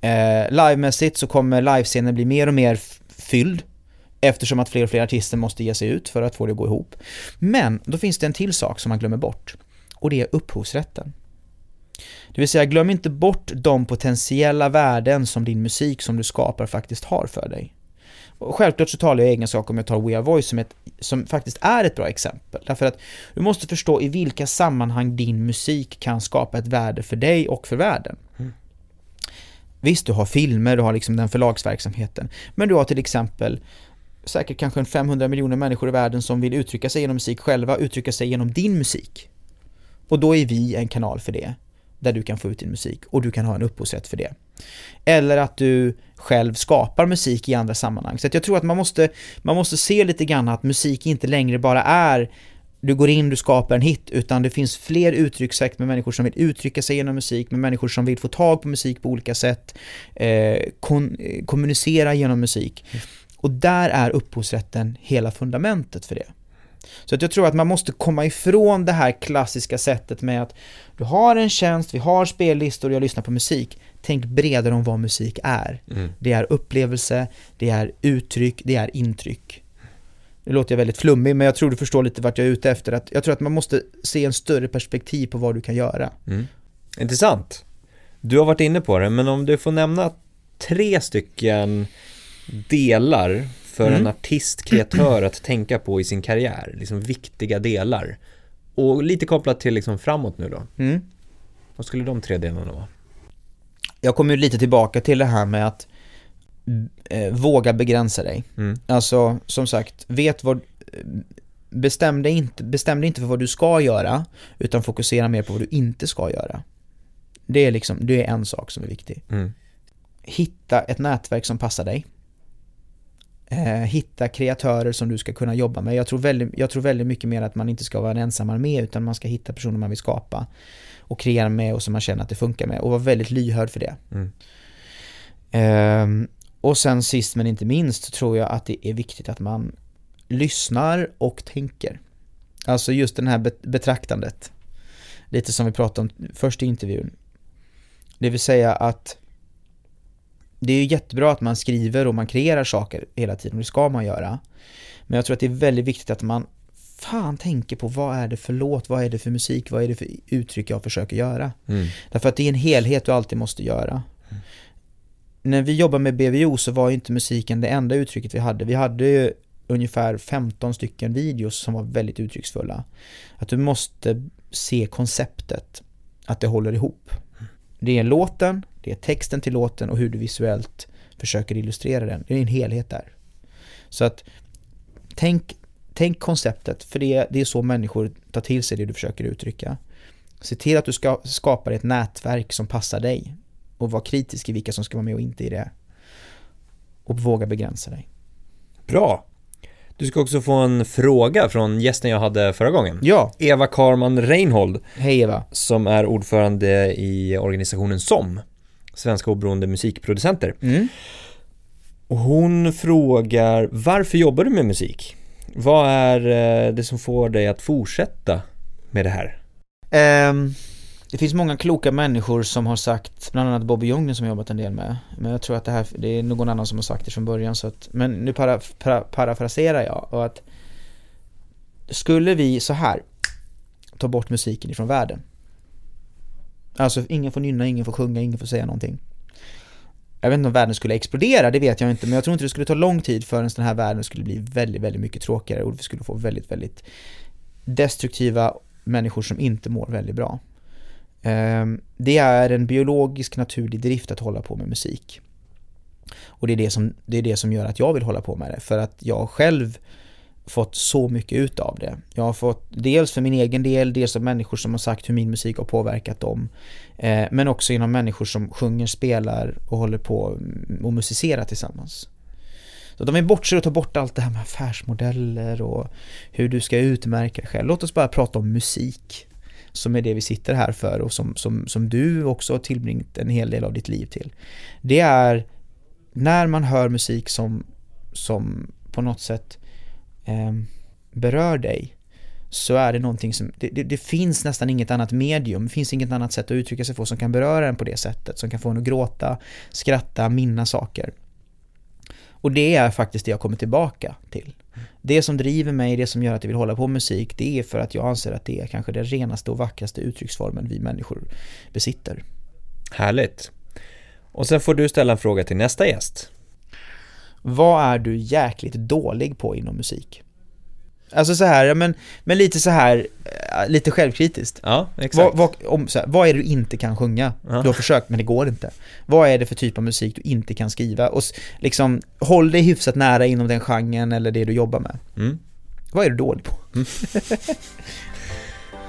Eh, livemässigt så kommer livescenen bli mer och mer fylld eftersom att fler och fler artister måste ge sig ut för att få det att gå ihop. Men då finns det en till sak som man glömmer bort och det är upphovsrätten. Det vill säga, glöm inte bort de potentiella värden som din musik som du skapar faktiskt har för dig. Och självklart så talar jag egen sak om jag tar We Are Voice som, ett, som faktiskt är ett bra exempel. Därför att du måste förstå i vilka sammanhang din musik kan skapa ett värde för dig och för världen. Mm. Visst, du har filmer, du har liksom den förlagsverksamheten. Men du har till exempel säkert kanske en 500 miljoner människor i världen som vill uttrycka sig genom musik själva, uttrycka sig genom din musik. Och då är vi en kanal för det, där du kan få ut din musik och du kan ha en upphovsrätt för det. Eller att du själv skapar musik i andra sammanhang. Så jag tror att man måste, man måste se lite grann att musik inte längre bara är du går in, du skapar en hit, utan det finns fler uttryckssätt med människor som vill uttrycka sig genom musik, med människor som vill få tag på musik på olika sätt, eh, kon kommunicera genom musik. Och där är upphovsrätten hela fundamentet för det. Så att jag tror att man måste komma ifrån det här klassiska sättet med att du har en tjänst, vi har spellistor och jag lyssnar på musik. Tänk bredare om vad musik är. Mm. Det är upplevelse, det är uttryck, det är intryck. Nu låter jag väldigt flummig, men jag tror du förstår lite vart jag är ute efter. Att jag tror att man måste se en större perspektiv på vad du kan göra. Mm. Intressant. Du har varit inne på det, men om du får nämna tre stycken delar för mm. en artist, kreatör att tänka på i sin karriär, liksom viktiga delar. Och lite kopplat till liksom framåt nu då. Mm. Vad skulle de tre delarna vara? Jag kommer lite tillbaka till det här med att eh, våga begränsa dig. Mm. Alltså, som sagt, vet vad bestäm dig, inte, bestäm dig inte för vad du ska göra, utan fokusera mer på vad du inte ska göra. Det är liksom, det är en sak som är viktig. Mm. Hitta ett nätverk som passar dig hitta kreatörer som du ska kunna jobba med. Jag tror, väldigt, jag tror väldigt mycket mer att man inte ska vara en ensam armé utan man ska hitta personer man vill skapa och kreera med och som man känner att det funkar med och vara väldigt lyhörd för det. Mm. Eh, och sen sist men inte minst tror jag att det är viktigt att man lyssnar och tänker. Alltså just det här betraktandet. Lite som vi pratade om först i intervjun. Det vill säga att det är ju jättebra att man skriver och man kreerar saker hela tiden, det ska man göra. Men jag tror att det är väldigt viktigt att man fan tänker på vad är det för låt, vad är det för musik, vad är det för uttryck jag försöker göra. Mm. Därför att det är en helhet du alltid måste göra. Mm. När vi jobbade med BVO så var ju inte musiken det enda uttrycket vi hade. Vi hade ju ungefär 15 stycken videos som var väldigt uttrycksfulla. Att du måste se konceptet, att det håller ihop. Det är låten, det är texten till låten och hur du visuellt försöker illustrera den. Det är en helhet där. Så att tänk, tänk konceptet, för det, det är så människor tar till sig det du försöker uttrycka. Se till att du ska, skapar ett nätverk som passar dig och var kritisk i vilka som ska vara med och inte i det. Och våga begränsa dig. Bra! Du ska också få en fråga från gästen jag hade förra gången. Ja. Eva Karman Reinhold. Hej Eva. Som är ordförande i organisationen SOM. Svenska oberoende musikproducenter. Mm. Hon frågar, varför jobbar du med musik? Vad är eh, det som får dig att fortsätta med det här? Um, det finns många kloka människor som har sagt, bland annat Bobby Ljunggren som jag jobbat en del med. Men jag tror att det här, det är någon annan som har sagt det från början så att, men nu para, para, parafraserar jag och att skulle vi så här ta bort musiken ifrån världen. Alltså ingen får nynna, ingen får sjunga, ingen får säga någonting. Jag vet inte om världen skulle explodera, det vet jag inte, men jag tror inte det skulle ta lång tid förrän den här världen skulle bli väldigt, väldigt mycket tråkigare och vi skulle få väldigt, väldigt destruktiva människor som inte mår väldigt bra. Ehm, det är en biologisk naturlig drift att hålla på med musik. Och det är det, som, det är det som gör att jag vill hålla på med det, för att jag själv fått så mycket ut av det. Jag har fått dels för min egen del, dels av människor som har sagt hur min musik har påverkat dem. Eh, men också genom människor som sjunger, spelar och håller på mm, och musicerar tillsammans. Så de vill bortser och tar bort allt det här med affärsmodeller och hur du ska utmärka dig själv. Låt oss bara prata om musik. som är det vi sitter här för och som, som, som du också har tillbringat en hel del av ditt liv till. Det är när man hör musik som, som på något sätt eh, berör dig så är det någonting som, det, det, det, finns nästan inget annat medium, det finns inget annat sätt att uttrycka sig på som kan beröra en på det sättet, som kan få en att gråta, skratta, minna saker. Och det är faktiskt det jag kommer tillbaka till. Det som driver mig, det som gör att jag vill hålla på med musik, det är för att jag anser att det är kanske den renaste och vackraste uttrycksformen vi människor besitter. Härligt. Och sen får du ställa en fråga till nästa gäst. Vad är du jäkligt dålig på inom musik? Alltså så här, men, men lite så här, eh, lite självkritiskt. Ja, exakt. Vad, vad, om, så här, vad är det du inte kan sjunga? Ja. Du har försökt men det går inte. Vad är det för typ av musik du inte kan skriva? Och liksom, håll dig hyfsat nära inom den genren eller det du jobbar med. Mm. Vad är du dålig på? Mm.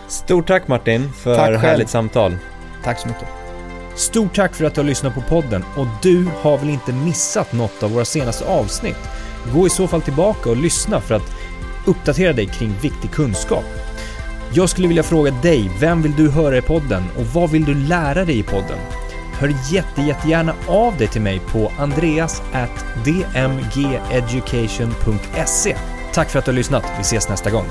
Stort tack Martin för tack härligt samtal. Tack så mycket. Stort tack för att du har lyssnat på podden och du har väl inte missat något av våra senaste avsnitt? Gå i så fall tillbaka och lyssna för att uppdatera dig kring viktig kunskap. Jag skulle vilja fråga dig, vem vill du höra i podden och vad vill du lära dig i podden? Hör jätte, jättegärna av dig till mig på andreas.dmgeducation.se Tack för att du har lyssnat, vi ses nästa gång.